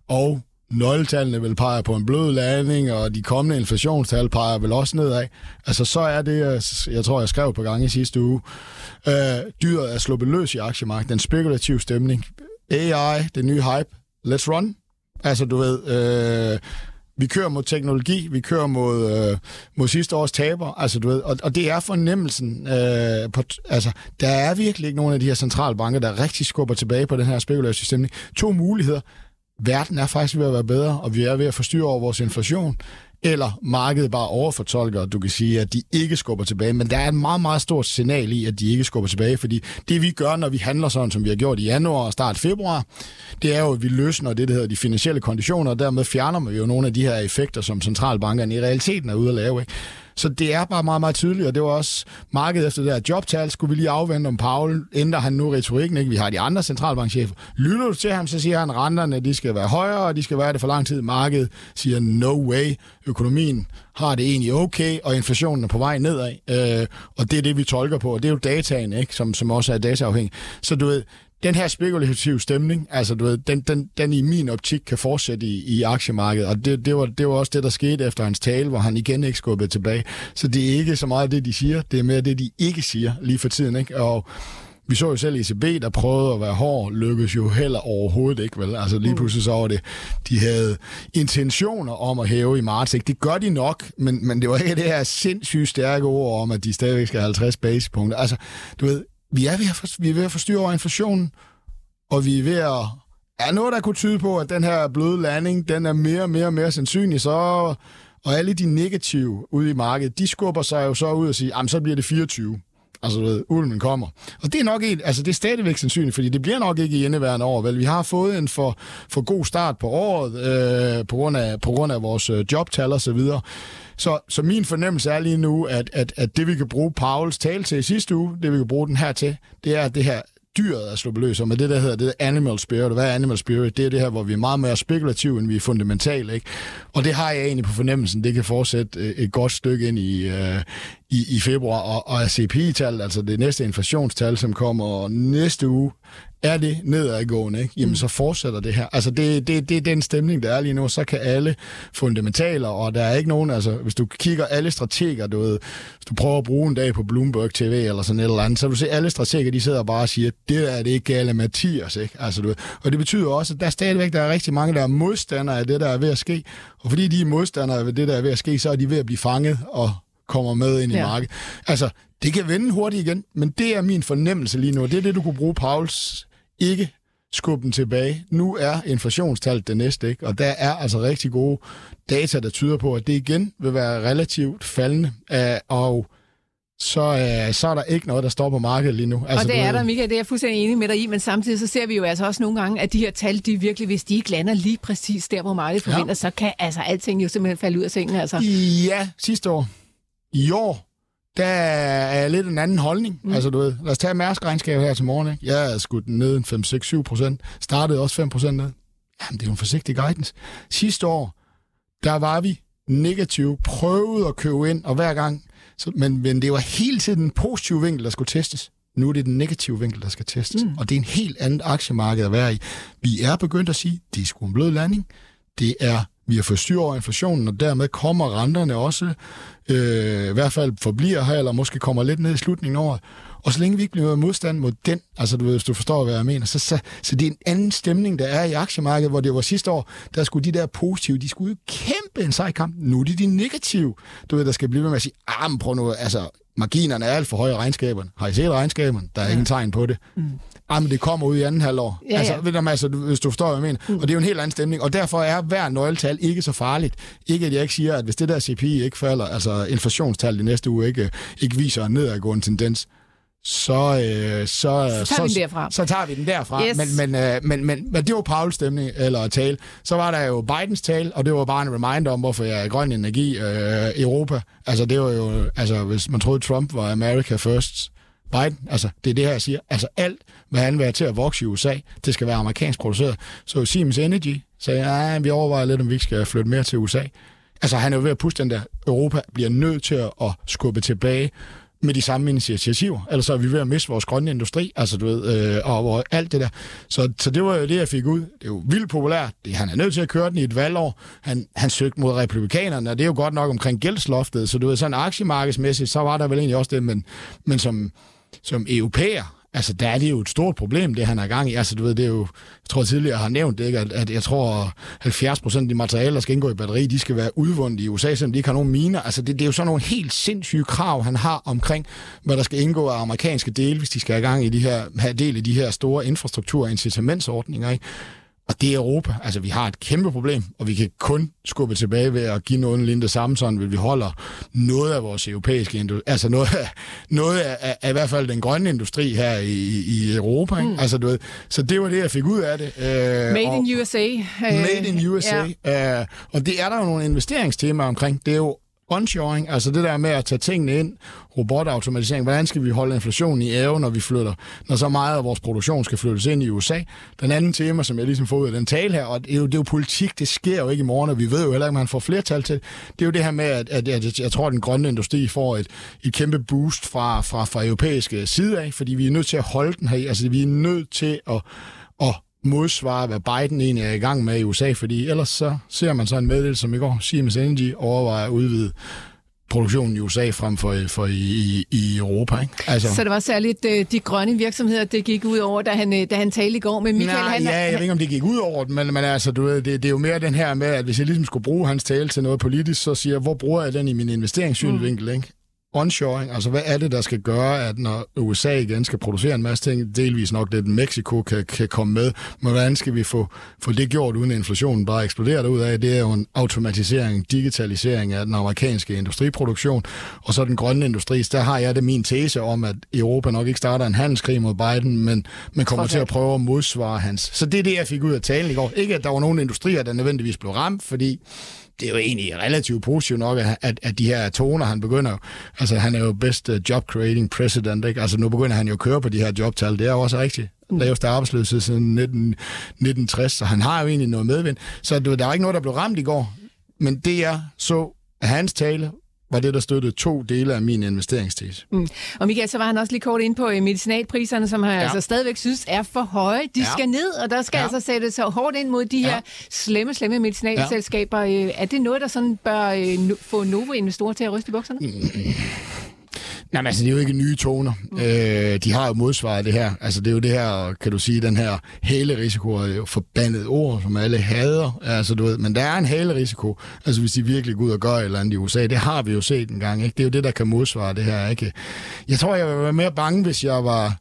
og nøgletallene vil pege på en blød landing, og de kommende inflationstal peger vel også nedad, altså så er det, øh, jeg- tror, jeg skrev på gang i sidste uge, øh, dyret er sluppet løs i aktiemarkedet, den spekulative stemning, AI, den nye hype, let's run. Altså, du ved, øh, vi kører mod teknologi, vi kører mod, øh, mod sidste års taber, altså du ved, og, og det er fornemmelsen, øh, på, altså der er virkelig ikke nogen af de her centralbanker, der rigtig skubber tilbage på den her spekulative stemning. To muligheder. Verden er faktisk ved at være bedre, og vi er ved at forstyrre over vores inflation, eller markedet bare overfortolker, og du kan sige, at de ikke skubber tilbage. Men der er et meget, meget stort signal i, at de ikke skubber tilbage, fordi det vi gør, når vi handler sådan, som vi har gjort i januar og start februar, det er jo, at vi løsner det, der hedder de finansielle konditioner, og dermed fjerner vi jo nogle af de her effekter, som centralbankerne i realiteten er ude at lave. Ikke? Så det er bare meget, meget tydeligt, og det var også markedet efter det her jobtal, skulle vi lige afvente om Paul, ændrer han nu retorikken, ikke? Vi har de andre centralbankchefer. Lytter du til ham, så siger han, at renterne de skal være højere, og de skal være det for lang tid. Markedet siger, no way, økonomien har det egentlig okay, og inflationen er på vej nedad. Øh, og det er det, vi tolker på, og det er jo dataen, ikke? Som, som også er dataafhængig. Så du ved, den her spekulative stemning, altså du ved, den, den, den i min optik kan fortsætte i, i aktiemarkedet, og det, det, var, det var også det, der skete efter hans tale, hvor han igen ikke skubbede tilbage. Så det er ikke så meget det, de siger, det er mere det, de ikke siger lige for tiden, ikke? Og vi så jo selv ECB, der prøvede at være hård, lykkedes jo heller overhovedet ikke, vel? Altså lige pludselig så var det, de havde intentioner om at hæve i marts, ikke? Det gør de nok, men, men det var ikke det her sindssygt stærke ord om, at de stadigvæk skal have 50 basispunkter. Altså, du ved, vi er ved at, for, vi er ved at forstyrre over inflationen, og vi er ved at... Er noget, der kunne tyde på, at den her bløde landing, den er mere og mere og mere sandsynlig, så... Og alle de negative ude i markedet, de skubber sig jo så ud og siger, jamen så bliver det 24. Altså, du ved, ulven kommer. Og det er nok et, altså det er stadigvæk sandsynligt, fordi det bliver nok ikke i indeværende år, vel? Vi har fået en for, for god start på året, øh, på, grund af, på grund af vores øh, jobtal og så videre. Så, så min fornemmelse er lige nu, at, at, at det vi kan bruge Pauls tale til i sidste uge, det vi kan bruge den her til, det er, at det her dyret er sluppet løs, og med det, der hedder det animal spirit. Hvad er animal spirit? Det er det her, hvor vi er meget mere spekulative, end vi er fundamentale. Ikke? Og det har jeg egentlig på fornemmelsen, det kan fortsætte øh, et godt stykke ind i, øh, i, i februar. Og, og CPI-tal, altså det næste inflationstal, som kommer næste uge, er det nedadgående, ikke? jamen så fortsætter det her. Altså det, det, det er den stemning, der er lige nu. Så kan alle fundamentaler, og der er ikke nogen, altså hvis du kigger alle strateger, du ved, hvis du prøver at bruge en dag på Bloomberg TV eller sådan et eller andet, så vil du se alle strateger, de sidder bare og siger, det er det ikke gale Mathias, ikke? Altså, du ved, og det betyder også, at der stadigvæk der er rigtig mange, der er modstandere af det, der er ved at ske. Og fordi de er modstandere af det, der er ved at ske, så er de ved at blive fanget og kommer med ind i Ja. markedet. Altså, det kan vende hurtigt igen, men det er min fornemmelse lige nu. Det er det, du kunne bruge Pauls ikke skubbe den tilbage. Nu er inflationstallet det næste, ikke? og der er altså rigtig gode data, der tyder på, at det igen vil være relativt faldende, øh, og så, øh, så er der ikke noget, der står på markedet lige nu. Altså, og det er der, Michael, det er jeg fuldstændig enig med dig i, men samtidig så ser vi jo altså også nogle gange, at de her tal, de virkelig, hvis de ikke lander lige præcis der, hvor markedet forventer, ja. så kan altså alting jo simpelthen falde ud af sengen. Altså. Ja, sidste år. I år, der er lidt en anden holdning. Mm. Altså, du ved, lad os tage Mærsk-regnskab her til morgen. Ikke? Jeg er skudt ned 5-6-7 procent. Startede også 5 procent ned. Jamen, det er jo en forsigtig guidance. Sidste år, der var vi negativ, prøvede at købe ind, og hver gang, så, men, men det var hele tiden den positive vinkel, der skulle testes. Nu er det den negative vinkel, der skal testes. Mm. Og det er en helt andet aktiemarked at være i. Vi er begyndt at sige, det er sgu en blød landing. Det er vi har fået styr over inflationen, og dermed kommer renterne også, øh, i hvert fald forbliver her, eller måske kommer lidt ned i slutningen af året. Og så længe vi ikke bliver modstand mod den, altså du ved, hvis du forstår, hvad jeg mener, så, så, så det er en anden stemning, der er i aktiemarkedet, hvor det var sidste år, der skulle de der positive, de skulle jo kæmpe en sej kamp. Nu er de de negative, du ved, der skal blive ved med at sige, ah, men prøv nu, altså, marginerne er alt for høje regnskaberne. Har I set regnskaberne? Der er ja. ingen tegn på det. Mm. Jamen, det kommer ud i anden halvår. Ja, altså, ja. Ved du, altså, hvis du forstår, hvad jeg mener. Mm. Og det er jo en helt anden stemning. Og derfor er hver nøgletal ikke så farligt. Ikke, at jeg ikke siger, at hvis det der CPI ikke falder, altså inflationstal i næste uge ikke, ikke viser en nedadgående tendens, så, øh, så, så, så, tager vi den derfra. så tager vi den derfra. Yes. Men, men, øh, men, men, men det var Pauls stemning, eller tale. Så var der jo Bidens tale, og det var bare en reminder om, hvorfor jeg er grøn energi øh, Europa. Altså, det var jo, altså, hvis man troede, Trump var America first, Biden, altså, det er det her, jeg siger. Altså, alt, hvad han vil have til at vokse i USA, det skal være amerikansk produceret. Så Siemens Energy sagde, nej, vi overvejer lidt, om vi ikke skal flytte mere til USA. Altså, han er jo ved at puste den der, Europa bliver nødt til at skubbe tilbage med de samme initiativer. Ellers er vi ved at miste vores grønne industri, altså du ved, øh, og, og alt det der. Så, så det var jo det, jeg fik ud. Det er jo vildt populært. Det, han er nødt til at køre den i et valgår. Han, han søgte mod republikanerne, og det er jo godt nok omkring gældsloftet. Så du ved, sådan aktiemarkedsmæssigt, så var der vel egentlig også det, men, men som, som europæer, altså der er det jo et stort problem, det han er gang i. Altså du ved, det er jo, jeg tror tidligere jeg har nævnt det, ikke? At, at jeg tror 70 procent af de materialer, der skal indgå i batteri, de skal være udvundet i USA, selvom de ikke har nogen miner. Altså det, det er jo sådan nogle helt sindssyge krav, han har omkring, hvad der skal indgå af amerikanske dele, hvis de skal have gang i de her, have del i de her store infrastruktur- og incitamentsordninger. Ikke? Og det er Europa. Altså, vi har et kæmpe problem, og vi kan kun skubbe tilbage ved at give noget lignende samme, sådan vil vi holder noget af vores europæiske industri, altså noget af, noget af, af, af, i hvert fald den grønne industri her i, i Europa. Ikke? Mm. Altså, du ved, så det var det, jeg fik ud af det. Uh, Made og, in USA. Made in USA. Ja. Uh, og det er der jo nogle investeringstemaer omkring. Det er jo onshoring, altså det der med at tage tingene ind, robotautomatisering, hvordan skal vi holde inflationen i æve, når vi flytter, når så meget af vores produktion skal flyttes ind i USA. Den anden tema, som jeg ligesom får ud af den tale her, og det er jo, det er jo politik, det sker jo ikke i morgen, og vi ved jo heller ikke, om man får flertal til det. er jo det her med, at, at, at jeg tror, at den grønne industri får et, et kæmpe boost fra, fra, fra europæiske side af, fordi vi er nødt til at holde den her, altså vi er nødt til at, at modsvare, hvad Biden egentlig er i gang med i USA, fordi ellers så ser man så en meddelelse som i går, Siemens Energy overvejer at udvide produktionen i USA frem for, for i, i, Europa. Ikke? Altså. Så det var særligt uh, de grønne virksomheder, det gik ud over, da han, øh, da han talte i går med Michael. Nej, han, ja, jeg ved ikke, om det gik ud over det, men, men altså, du ved, det, det er jo mere den her med, at hvis jeg ligesom skulle bruge hans tale til noget politisk, så siger jeg, hvor bruger jeg den i min investeringssynvinkel? Mm. Ikke? Onshoring, altså hvad er det, der skal gøre, at når USA igen skal producere en masse ting, delvis nok det, Mexico kan, kan komme med, men hvordan skal vi få, få det gjort, uden at inflationen bare eksploderer ud af? Det er jo en automatisering, digitalisering af den amerikanske industriproduktion, og så den grønne industri, der har jeg det min tese om, at Europa nok ikke starter en handelskrig mod Biden, men, men kommer til at prøve at modsvare hans. Så det er det, jeg fik ud af talen i går. Ikke, at der var nogen industrier, der nødvendigvis blev ramt, fordi det er jo egentlig relativt positivt nok, at, at de her toner, han begynder, altså han er jo best uh, job creating president, ikke? Altså nu begynder han jo at køre på de her jobtal, det er jo også rigtigt. Mm. Laveste arbejdsløshed siden 19, 1960, så han har jo egentlig noget medvind. Så der er ikke noget, der blev ramt i går. Men det jeg så af hans tale, var det, der støttede to dele af min investeringstese. Mm. Og Michael, så var han også lige kort ind på øh, medicinalpriserne, som han ja. altså stadigvæk synes er for høje. De ja. skal ned, og der skal ja. altså sættes så hårdt ind mod de ja. her slemme, slemme medicinalselskaber. Ja. Er det noget, der sådan bør øh, få Novo-investorer til at ryste i bukserne? Mm. Nej, men altså, det er jo ikke nye toner. Mm. Øh, de har jo modsvaret det her. Altså, det er jo det her, kan du sige, den her hælerisiko er jo forbandet ord, som alle hader. Altså, du ved, men der er en hælerisiko. Altså, hvis de virkelig går ud og gør et eller andet i USA, det har vi jo set en gang, ikke? Det er jo det, der kan modsvare det her, ikke? Jeg tror, jeg ville være mere bange, hvis jeg var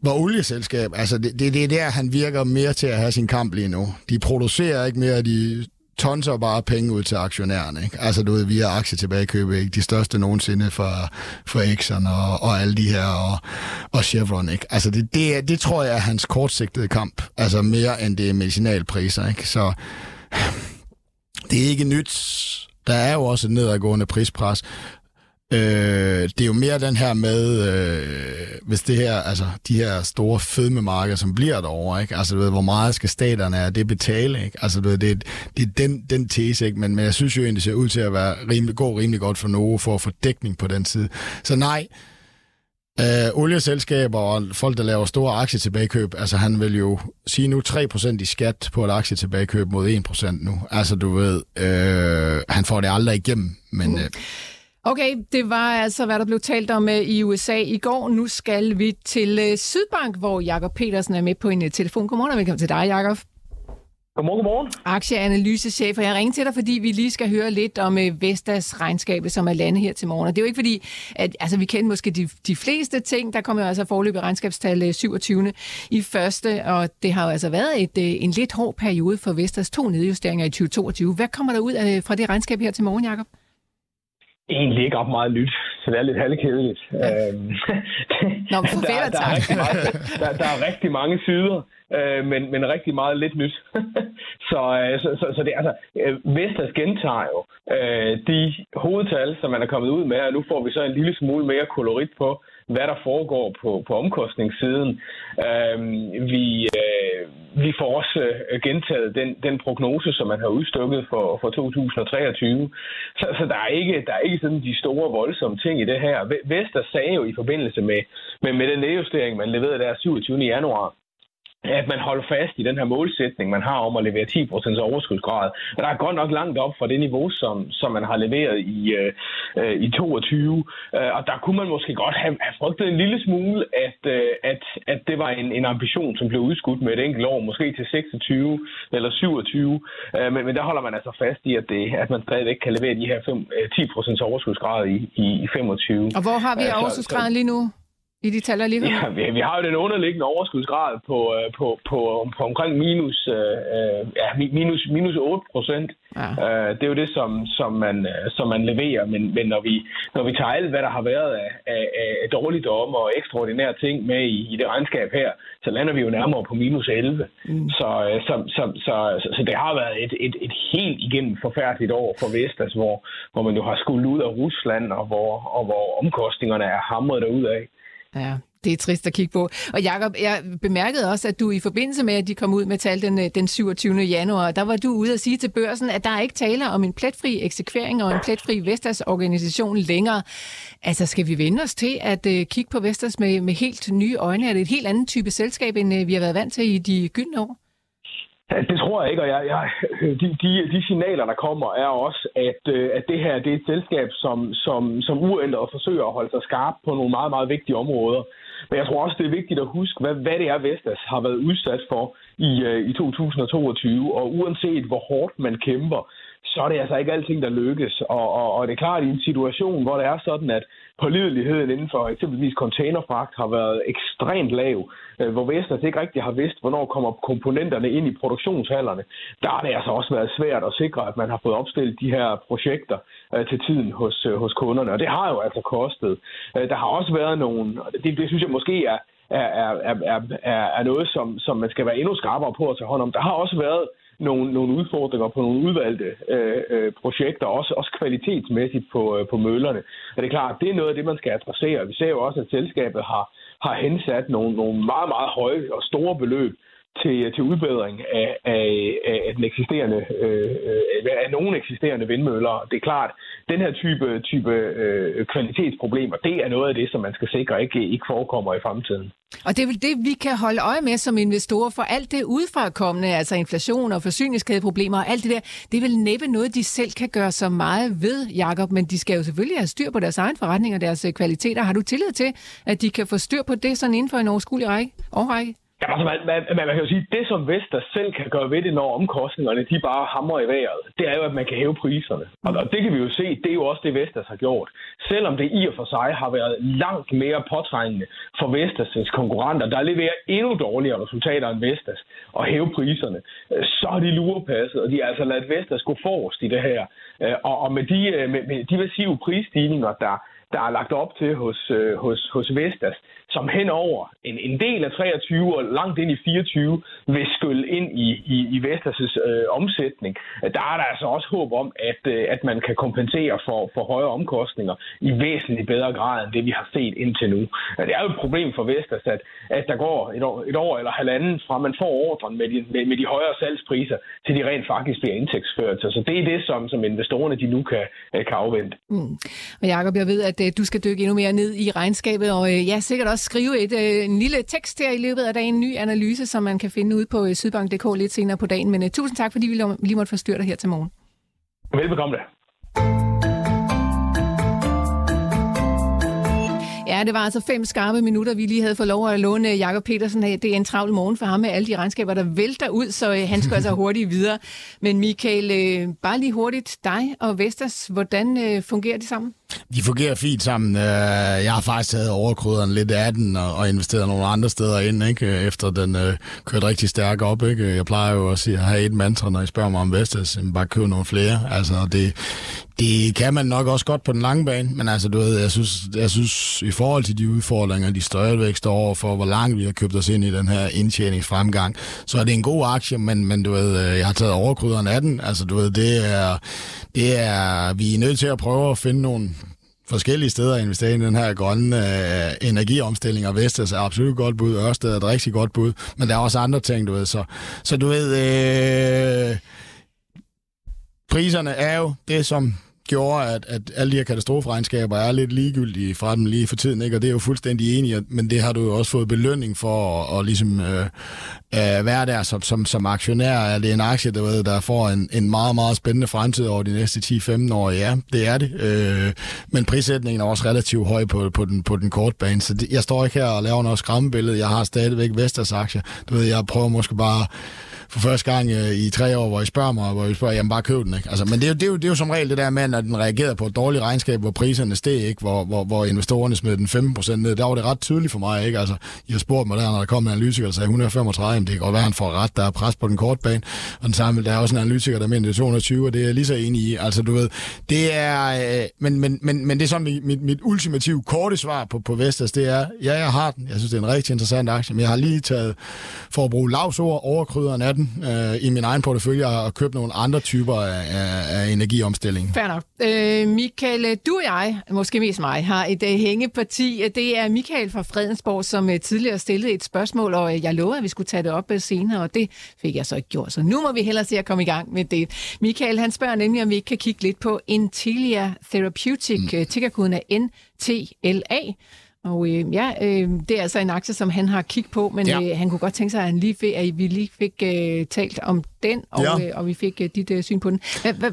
Hvor olieselskab, altså det, det, det er der, han virker mere til at have sin kamp lige nu. De producerer ikke mere, de tonser bare penge ud til aktionærerne. Ikke? Altså du ved, via aktietilbagekøb, ikke? de største nogensinde for, for Exxon og, og alle de her, og, og Chevron. Ikke? Altså det, det, det tror jeg er hans kortsigtede kamp, altså mere end det er medicinalpriser. Ikke? Så det er ikke nyt. Der er jo også et nedadgående prispres. Øh, det er jo mere den her med, øh, hvis det her, altså de her store fedmemarkeder, som bliver derovre, ikke? Altså, du ved, hvor meget skal staterne af det betale, ikke? Altså, du ved, det, det er den, den tese, ikke? Men, men jeg synes jo egentlig, det ser ud til at være rimelig, gå rimelig godt for Novo for at få dækning på den side. Så nej, øh, olieselskaber og folk, der laver store aktietilbagekøb, altså han vil jo sige nu 3% i skat på et aktietilbagekøb mod 1% nu. Altså, du ved, øh, han får det aldrig igennem, men... Øh, Okay, det var altså, hvad der blev talt om øh, i USA i går. Nu skal vi til øh, Sydbank, hvor Jakob Petersen er med på en øh, telefon. Godmorgen og velkommen til dig, Jakob. Godmorgen, godmorgen. Aktieanalysechef, og jeg ringer til dig, fordi vi lige skal høre lidt om Vestas regnskab, som er landet her til morgen. Og det er jo ikke fordi, at altså, vi kender måske de, de fleste ting. Der kommer jo altså forløbet regnskabstal 27. i første, og det har jo altså været et, en lidt hård periode for Vestas to nedjusteringer i 2022. Hvad kommer der ud af, fra det regnskab her til morgen, Jakob? Egentlig ikke op meget nyt, så det er lidt halvkedeligt. Ja. Øhm, *laughs* Nå, der, *laughs* der, er rigtig meget, der, der er rigtig mange sider, øh, men, men rigtig meget lidt nyt. *laughs* så, øh, så, så, så det altså, øh, Vestas gentager jo øh, de hovedtal, som man er kommet ud med, og nu får vi så en lille smule mere kolorit på, hvad der foregår på, på omkostningssiden. Øh, vi, øh, vi får også øh, gentaget den, den prognose, som man har udstukket for, for 2023. Så, så der, er ikke, der er ikke sådan de store voldsomme ting i det her. Vester sagde jo i forbindelse med, med, med den nedjustering, man leverede der 27. januar, at man holder fast i den her målsætning, man har om at levere 10% overskudsgrad. Og der er godt nok langt op fra det niveau, som, som man har leveret i, øh, i 22. Øh, og der kunne man måske godt have, have frygtet en lille smule, at, øh, at, at det var en, en ambition, som blev udskudt med et enkelt år, måske til 26 eller 27. Øh, men, men der holder man altså fast i, at, det, at man stadigvæk kan levere de her 5, 10% øh, overskudsgrad i, i, i 25. Og hvor har vi overskudsgraden lige nu? I de tal, lige Ja, vi, vi har jo den underliggende overskudsgrad på, øh, på, på, på omkring minus, øh, ja, minus, minus 8 procent. Ja. Øh, det er jo det, som, som, man, øh, som man leverer. Men, men når, vi, når vi tager alt, hvad der har været af, af, af dårligdom og ekstraordinære ting med i, i det regnskab her, så lander vi jo nærmere på minus 11. Mm. Så, så, så, så, så, så det har været et, et, et helt igennem forfærdeligt år for Vestas, hvor, hvor man jo har skulle ud af Rusland, og hvor, og hvor omkostningerne er hamret derudad. Ja, det er trist at kigge på. Og Jakob, jeg bemærkede også, at du i forbindelse med, at de kom ud med tal den, øh, den 27. januar, der var du ude at sige til børsen, at der er ikke tale om en pletfri eksekvering og en pletfri Vestas organisation længere. Altså, skal vi vende os til at uh, kigge på Vestas med, med helt nye øjne? Er det et helt andet type selskab, end uh, vi har været vant til i de gyldne år? Det tror jeg ikke, og jeg, jeg, de, de, de signaler, der kommer, er også, at, øh, at det her det er et selskab, som, som, som uændret forsøger at holde sig skarp på nogle meget, meget vigtige områder. Men jeg tror også, det er vigtigt at huske, hvad, hvad det er, Vestas har været udsat for i, øh, i 2022. Og uanset hvor hårdt man kæmper, så er det altså ikke alting, der lykkes. Og, og, og det er klart, i en situation, hvor det er sådan, at pålideligheden inden for eksempelvis containerfragt har været ekstremt lav, øh, hvor Vestas ikke rigtig har vidst, hvornår kommer komponenterne ind i produktionshallerne, der har det altså også været svært at sikre, at man har fået opstillet de her projekter øh, til tiden hos, øh, hos kunderne. Og det har jo altså kostet. Øh, der har også været nogle, det, det synes jeg måske er, er, er, er, er, er noget, som, som man skal være endnu skarpere på at tage hånd om. Der har også været nogle, nogle udfordringer på nogle udvalgte øh, øh, projekter, også, også kvalitetsmæssigt på, øh, på møllerne. Og det er klart, det er noget af det, man skal adressere. Vi ser jo også, at selskabet har, har hensat nogle, nogle meget, meget høje og store beløb til, øh, til udbedring af, af, af den eksisterende, øh, øh af nogle eksisterende vindmøller. Det er klart, den her type, type øh, kvalitetsproblemer, det er noget af det, som man skal sikre ikke, ikke forekommer i fremtiden. Og det er vel det, vi kan holde øje med som investorer, for alt det udefrakommende, altså inflation og forsyningskædeproblemer og alt det der, det er vel næppe noget, de selv kan gøre så meget ved, Jakob, men de skal jo selvfølgelig have styr på deres egen forretning og deres øh, kvaliteter. Har du tillid til, at de kan få styr på det sådan inden for en overskuelig række? Årrække? Ja, altså, man, man, man, man kan jo sige, at det som Vestas selv kan gøre ved det, når omkostningerne de bare hamrer i vejret, det er jo, at man kan hæve priserne. Og det kan vi jo se, det er jo også det, Vestas har gjort. Selvom det i og for sig har været langt mere påtrængende for Vestas' konkurrenter, der leverer endnu dårligere resultater end Vestas, og hæve priserne, så har de lurepasset, og de har altså ladet Vestas gå forrest i det her. Øh, og, og med de, øh, med, med de massive prisstigninger, der, der er lagt op til hos, øh, hos, hos Vestas, som henover en, en del af 23 og langt ind i 24 vil skylle ind i, i, i Vestas' øh, omsætning. Der er der altså også håb om, at, øh, at man kan kompensere for, for højere omkostninger i væsentligt bedre grad end det, vi har set indtil nu. Det er jo et problem for Vestas, at, at der går et år, et år eller halvanden fra man får ordren med de, med, med de højere salgspriser, til de rent faktisk bliver indtægtsført. Så det er det, som, som investorerne de nu kan, øh, kan afvente. Mm. Og Jacob, jeg ved, at øh, du skal dykke endnu mere ned i regnskabet, og øh, ja, sikkert også skrive et, øh, en lille tekst her i løbet af dagen, en ny analyse, som man kan finde ud på øh, sydbank.dk lidt senere på dagen. Men uh, tusind tak, fordi vi lige måtte forstyrre dig her til morgen. Velbekomme det. Ja, det var altså fem skarpe minutter, vi lige havde fået lov at låne Jakob Petersen af. Det er en travl morgen for ham med alle de regnskaber, der vælter ud, så øh, han skal altså *laughs* hurtigt videre. Men Michael, øh, bare lige hurtigt, dig og Vestas, hvordan øh, fungerer det sammen? De fungerer fint sammen. Øh, jeg har faktisk taget overkryderen lidt af den og investeret nogle andre steder ind, ikke? efter den øh, kørte rigtig stærkt op. Ikke? Jeg plejer jo at sige, at have et mantra, når I spørger mig om Vestas, bare købe nogle flere. Altså, det, det kan man nok også godt på den lange bane, men altså, du ved, jeg synes, jeg synes i forhold til de udfordringer, de stadigvæk står over for, hvor langt vi har købt os ind i den her indtjeningsfremgang, så er det en god aktie, men, men du ved, øh, jeg har taget overkryderen af den. Altså, du ved, det er, det er, vi er nødt til at prøve at finde nogle forskellige steder at investere i den her grønne øh, energiomstilling, og Vestas er absolut godt bud, Ørsted er et rigtig godt bud, men der er også andre ting, du ved. Så, så du ved, øh, priserne er jo det, som gjorde, at, at alle de her katastroferegnskaber er lidt ligegyldige fra dem lige for tiden, ikke? og det er jo fuldstændig enig, men det har du jo også fået belønning for at, at ligesom, øh, øh, være der som, som, som aktionær. Er det en aktie, der, ved, der får en, en meget, meget spændende fremtid over de næste 10-15 år? Ja, det er det. Øh, men prissætningen er også relativt høj på, på, den, på den korte bane, så det, jeg står ikke her og laver noget skræmmebillede. Jeg har stadigvæk Vestas aktier. Du ved, jeg prøver måske bare for første gang øh, i tre år, hvor I spørger mig, hvor I spørger, jamen bare køb den, ikke? Altså, men det er, jo, det, er jo, det er jo som regel det der med, at den reagerede på et dårligt regnskab, hvor priserne steg, ikke? Hvor, hvor, hvor investorerne smed den 15% ned. Der var det ret tydeligt for mig, ikke? Altså, I har spurgt mig der, når der kom en analytiker, der sagde 135, jamen det kan godt være, han får ret, der er pres på den korte bane. Og den samme, der er også en analytiker, der mener det 220, og det er jeg lige så enig i. Altså, du ved, det er, øh, men, men, men, men det er sådan mit, mit ultimative korte svar på, på Vestas, det er, ja, jeg har den. Jeg synes, det er en rigtig interessant aktie, men jeg har lige taget, for at bruge lavsord, overkryderen af den øh, i min egen portefølje og købe nogle andre typer af, af, energiomstilling. Fair nok. Øh, Michael, du og jeg, måske mest mig, har et uh, hængeparti. Det er Michael fra Fredensborg, som uh, tidligere stillede et spørgsmål, og uh, jeg lovede, at vi skulle tage det op uh, senere, og det fik jeg så ikke gjort. Så nu må vi hellere se at komme i gang med det. Michael, han spørger nemlig, om vi ikke kan kigge lidt på Intilia Therapeutic. Mm. Tickerkoden er NTLA. Og øh, ja, øh, det er altså en aktie, som han har kigget på, men ja. øh, han kunne godt tænke sig, at, han lige fik, at vi lige fik øh, talt om den, og, ja. øh, og vi fik øh, dit øh, syn på den.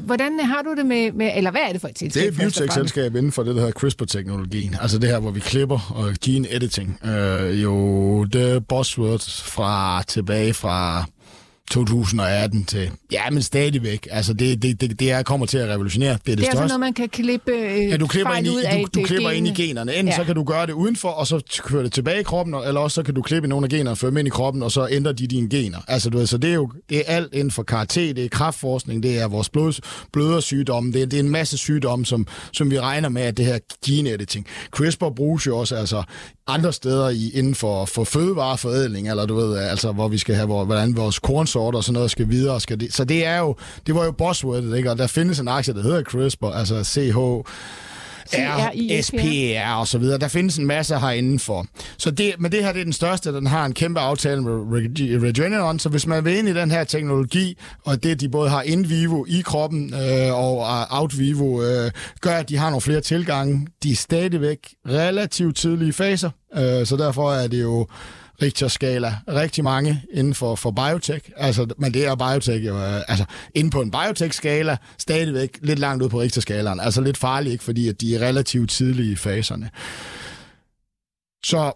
Hvordan har du det med, med, eller hvad er det for et selskab? Det er et biotech-selskab inden for det, der hedder CRISPR-teknologien. Altså det her, hvor vi klipper og gene editing. Øh, jo, det er buzzword fra tilbage fra 2018 til, ja, men stadigvæk. Altså, det, det, det, det er, kommer til at revolutionere. Det er det, det er største. altså noget, man kan klippe øh, ja, du klipper ind i, ud af du, du klipper ind i generne. Enten ja. så kan du gøre det udenfor, og så kører det tilbage i kroppen, eller også så kan du klippe nogle af generne og føre dem ind i kroppen, og så ændrer de dine gener. Altså, du ved, så det er jo det er alt inden for karate, det er kraftforskning, det er vores blod, blødersygdomme, det er, det er en masse sygdomme, som, som vi regner med, at det her gene editing. CRISPR bruges jo også altså, andre steder i, inden for, for fødevareforædling, eller du ved, altså hvor vi skal have, hvor, hvordan vores kornsorter og sådan noget skal videre. Skal det, så det er jo, det var jo buzzwordet, ikke? Og der findes en aktie, der hedder CRISPR, altså CH, R, SPR og så videre. Der findes en masse herinde for. Så det, men det her det er den største, den har en kæmpe aftale med Regeneron, så hvis man vil ind i den her teknologi, og det de både har in vivo i kroppen øh, og out vivo, øh, gør, at de har nogle flere tilgange. De er stadigvæk relativt tidlige faser, øh, så derfor er det jo Richter-skala. Rigtig mange inden for, for biotech. Altså, men det er biotech jo, øh, altså inden på en biotech-skala, stadigvæk lidt langt ud på Richter-skalaen. Altså lidt farligt, ikke? Fordi at de er relativt tidlige i faserne. Så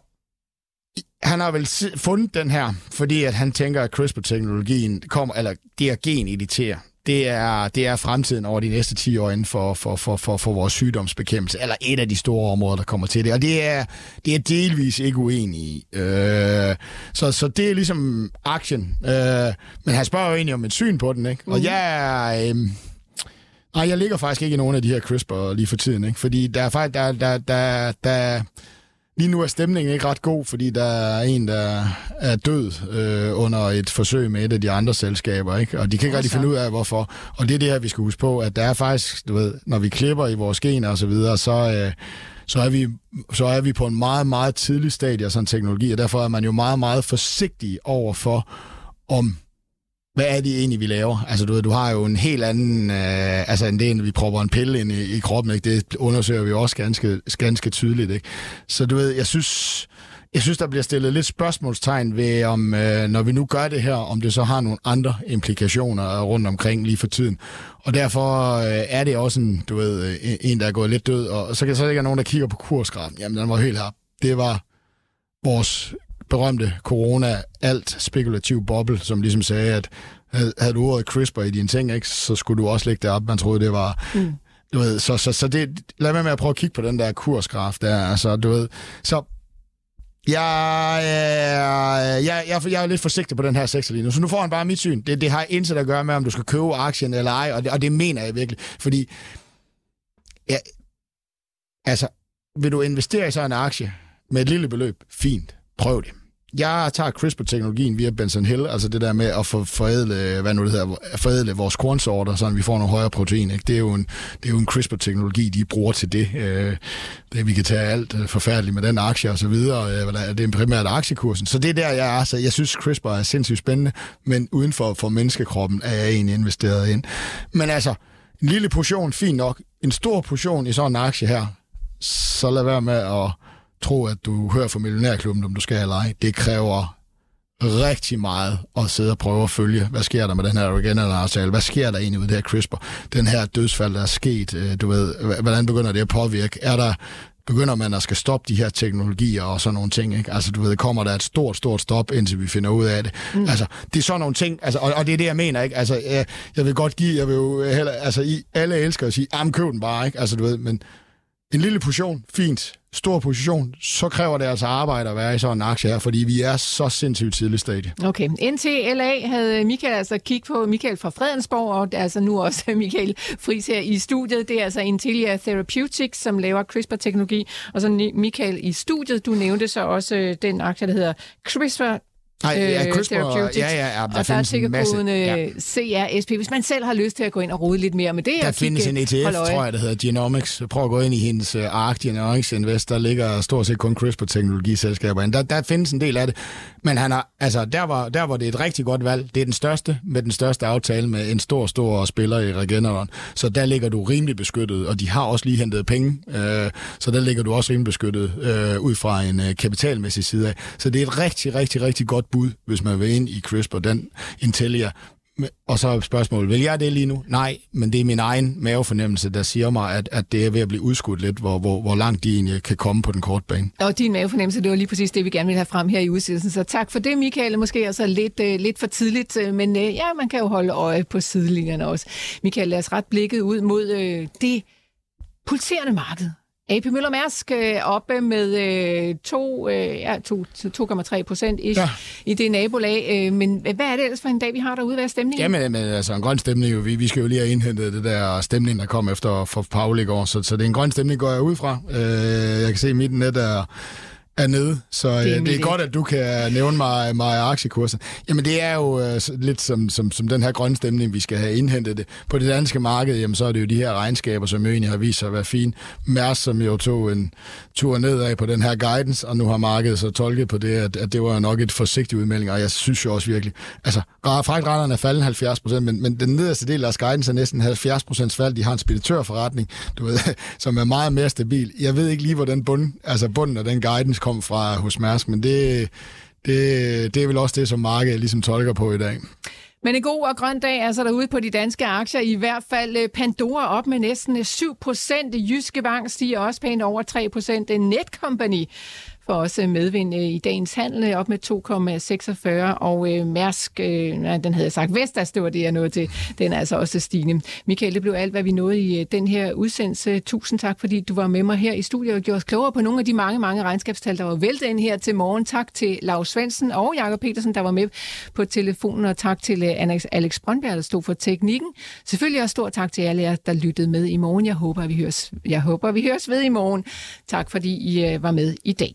han har vel fundet den her, fordi at han tænker, at CRISPR-teknologien kommer, eller det er gen-editerer det er, det er fremtiden over de næste 10 år inden for, for, for, for, for vores sygdomsbekæmpelse, eller et af de store områder, der kommer til det. Og det er, det er delvis ikke uenig i. Øh, så, så det er ligesom action. Øh, men han spørger jo egentlig om et syn på den, ikke? Og mm. jeg er... Øh, Nej, jeg ligger faktisk ikke i nogen af de her CRISPR lige for tiden, ikke? Fordi der er faktisk, der, der, der, der, Lige nu er stemningen ikke ret god, fordi der er en, der er død øh, under et forsøg med et af de andre selskaber, ikke? og de kan ikke rigtig finde ud af, hvorfor. Og det er det her, vi skal huske på, at der er faktisk, du ved, når vi klipper i vores gener og så videre, så, øh, så, er vi, så er vi på en meget, meget tidlig stadie af sådan en teknologi, og derfor er man jo meget, meget forsigtig over for, om hvad er det egentlig, vi laver? Altså, du ved, du har jo en helt anden... Øh, altså, end det, end vi propper en pille ind i, i kroppen, ikke? Det undersøger vi også ganske, ganske tydeligt, ikke? Så du ved, jeg synes... Jeg synes, der bliver stillet lidt spørgsmålstegn ved, om øh, når vi nu gør det her, om det så har nogle andre implikationer rundt omkring lige for tiden. Og derfor øh, er det også en, du ved, øh, en, der er gået lidt død. Og så kan så ikke nogen, der kigger på kursgrafen. Jamen, den var helt her. Det var vores berømte corona, alt spekulativ boble, som ligesom sagde, at havde, havde du ordet CRISPR i dine ting, ikke, så skulle du også lægge det op. Man troede, det var... Mm. Du ved, så, så, så det, lad være med at prøve at kigge på den der kursgraf der. Altså, du ved, så jeg, jeg, jeg, jeg, jeg er lidt forsigtig på den her sektor lige nu, så nu får han bare mit syn. Det, det har intet at gøre med, om du skal købe aktien eller ej, og det, og det mener jeg virkelig. Fordi, ja, altså, vil du investere i sådan en aktie med et lille beløb? Fint, prøv det jeg tager CRISPR-teknologien via Benson Hill, altså det der med at for, forædle, hvad nu det hedder, forædle vores kornsorter, så vi får nogle højere protein. Ikke? Det, er jo en, det er jo en CRISPR-teknologi, de bruger til det. Øh, det vi kan tage alt øh, forfærdeligt med den aktie og så videre. Øh, det er primært aktiekursen. Så det er der, jeg er. Så jeg synes, CRISPR er sindssygt spændende, men uden for, for menneskekroppen er jeg egentlig investeret ind. Men altså, en lille portion, fint nok. En stor portion i sådan en aktie her, så lad være med at tro, at du hører fra Millionærklubben, om du skal eller ej. Det kræver rigtig meget at sidde og prøve at følge, hvad sker der med den her Regeneron-aftale? Hvad sker der egentlig med det her CRISPR? Den her dødsfald, der er sket, øh, du ved, hvordan begynder det at påvirke? Er der begynder man at skal stoppe de her teknologier og sådan nogle ting. Ikke? Altså, du ved, kommer der et stort, stort stop, indtil vi finder ud af det. Mm. Altså, det er sådan nogle ting, altså, og, og det er det, jeg mener. Ikke? Altså, jeg, jeg vil godt give, jeg vil jo heller, altså, I, alle elsker at sige, jamen, køb den bare, ikke? Altså, du ved, men en lille portion, fint. Stor position, så kræver det altså arbejde at være i sådan en aktie her, fordi vi er så sindssygt tidligt stadie. Okay. NTLA havde Michael altså kigget på Michael fra Fredensborg, og altså nu også *laughs* Michael Friis her i studiet. Det er altså Intellia Therapeutics, som laver CRISPR-teknologi. Og så Michael i studiet, du nævnte så også øh, den aktie, der hedder CRISPR Nej, ja, øh, CRISPR, ja, ja, ja, der og der er sikkerkoden ja. CRSP, hvis man selv har lyst til at gå ind og rode lidt mere med det. Der findes en ETF, tror jeg, der hedder Genomics. Prøv at gå ind i hendes uh, ARK Genomics Invest, der ligger stort set kun CRISPR-teknologiselskaber. Der, der findes en del af det, men han har, altså, der, var, der var det et rigtig godt valg. Det er den største, med den største aftale med en stor, stor spiller i Regeneron. Så der ligger du rimelig beskyttet, og de har også lige hentet penge, øh, så der ligger du også rimelig beskyttet øh, ud fra en øh, kapitalmæssig side af. Så det er et rigtig, rigtig, rigtig godt bud, hvis man vil ind i CRISPR, den Intellia. Og så er spørgsmålet, vil jeg det lige nu? Nej, men det er min egen mavefornemmelse, der siger mig, at, at det er ved at blive udskudt lidt, hvor, hvor, hvor langt de egentlig kan komme på den korte bane. Og din mavefornemmelse, det var lige præcis det, vi gerne vil have frem her i udsendelsen. Så tak for det, Michael. Måske også lidt, øh, lidt for tidligt, øh, men øh, ja, man kan jo holde øje på sidelinjerne også. Michael, lad os ret blikket ud mod det pulserende marked, AP Møller Mærsk øh, oppe med øh, 2, øh, ja, 2,3 procent ja. i det nabolag. Øh, men hvad er det ellers for en dag, vi har derude? Hvad er stemningen? Jamen, men, altså en grøn stemning. Jo. Vi, vi skal jo lige have indhentet det der stemning, der kom efter for Paul i går. Så, så det er en grøn stemning, går jeg ud fra. Øh, jeg kan se, at mit net er er nede, så det er, øh, det er godt, at du kan nævne mig, mig aktiekursen. Jamen det er jo øh, lidt som, som, som den her grønne stemning, vi skal have indhentet det. På det danske marked, jamen så er det jo de her regnskaber, som jo egentlig har vist sig at være fine. Mærs, som jo tog en tur nedad på den her guidance, og nu har markedet så tolket på det, at, at det var nok et forsigtigt udmelding, og jeg synes jo også virkelig, altså fragtretterne er faldet 70 procent, men, men den nederste del af guidance er næsten 70 procent fald. De har en speditørforretning, du ved, *laughs* som er meget mere stabil. Jeg ved ikke lige, hvor den bund, altså bunden af den guidance kom fra hos Mærsk, men det, det, det er vel også det, som markedet ligesom tolker på i dag. Men en god og grøn dag altså derude på de danske aktier. I hvert fald øh, Pandora op med næsten 7 procent. Jyske Bank stiger også pænt over 3 procent. Netcompany for også øh, medvind øh, i dagens handel øh, op med 2,46, og øh, Mærsk, øh, nej, den havde jeg sagt, Vestas, det var det, jeg nåede til, den er altså også stigende. Michael, det blev alt, hvad vi nåede i den her udsendelse. Tusind tak, fordi du var med mig her i studiet og gjorde os klogere på nogle af de mange, mange regnskabstal, der var væltet ind her til morgen. Tak til Lars Svendsen og Jakob Petersen, der var med på telefonen, og tak til Alex Brøndberg, der stod for teknikken. Selvfølgelig også stor tak til alle jer, der lyttede med i morgen. Jeg håber, vi høres, jeg håber, vi høres ved i morgen. Tak fordi I var med i dag.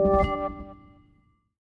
Thank you.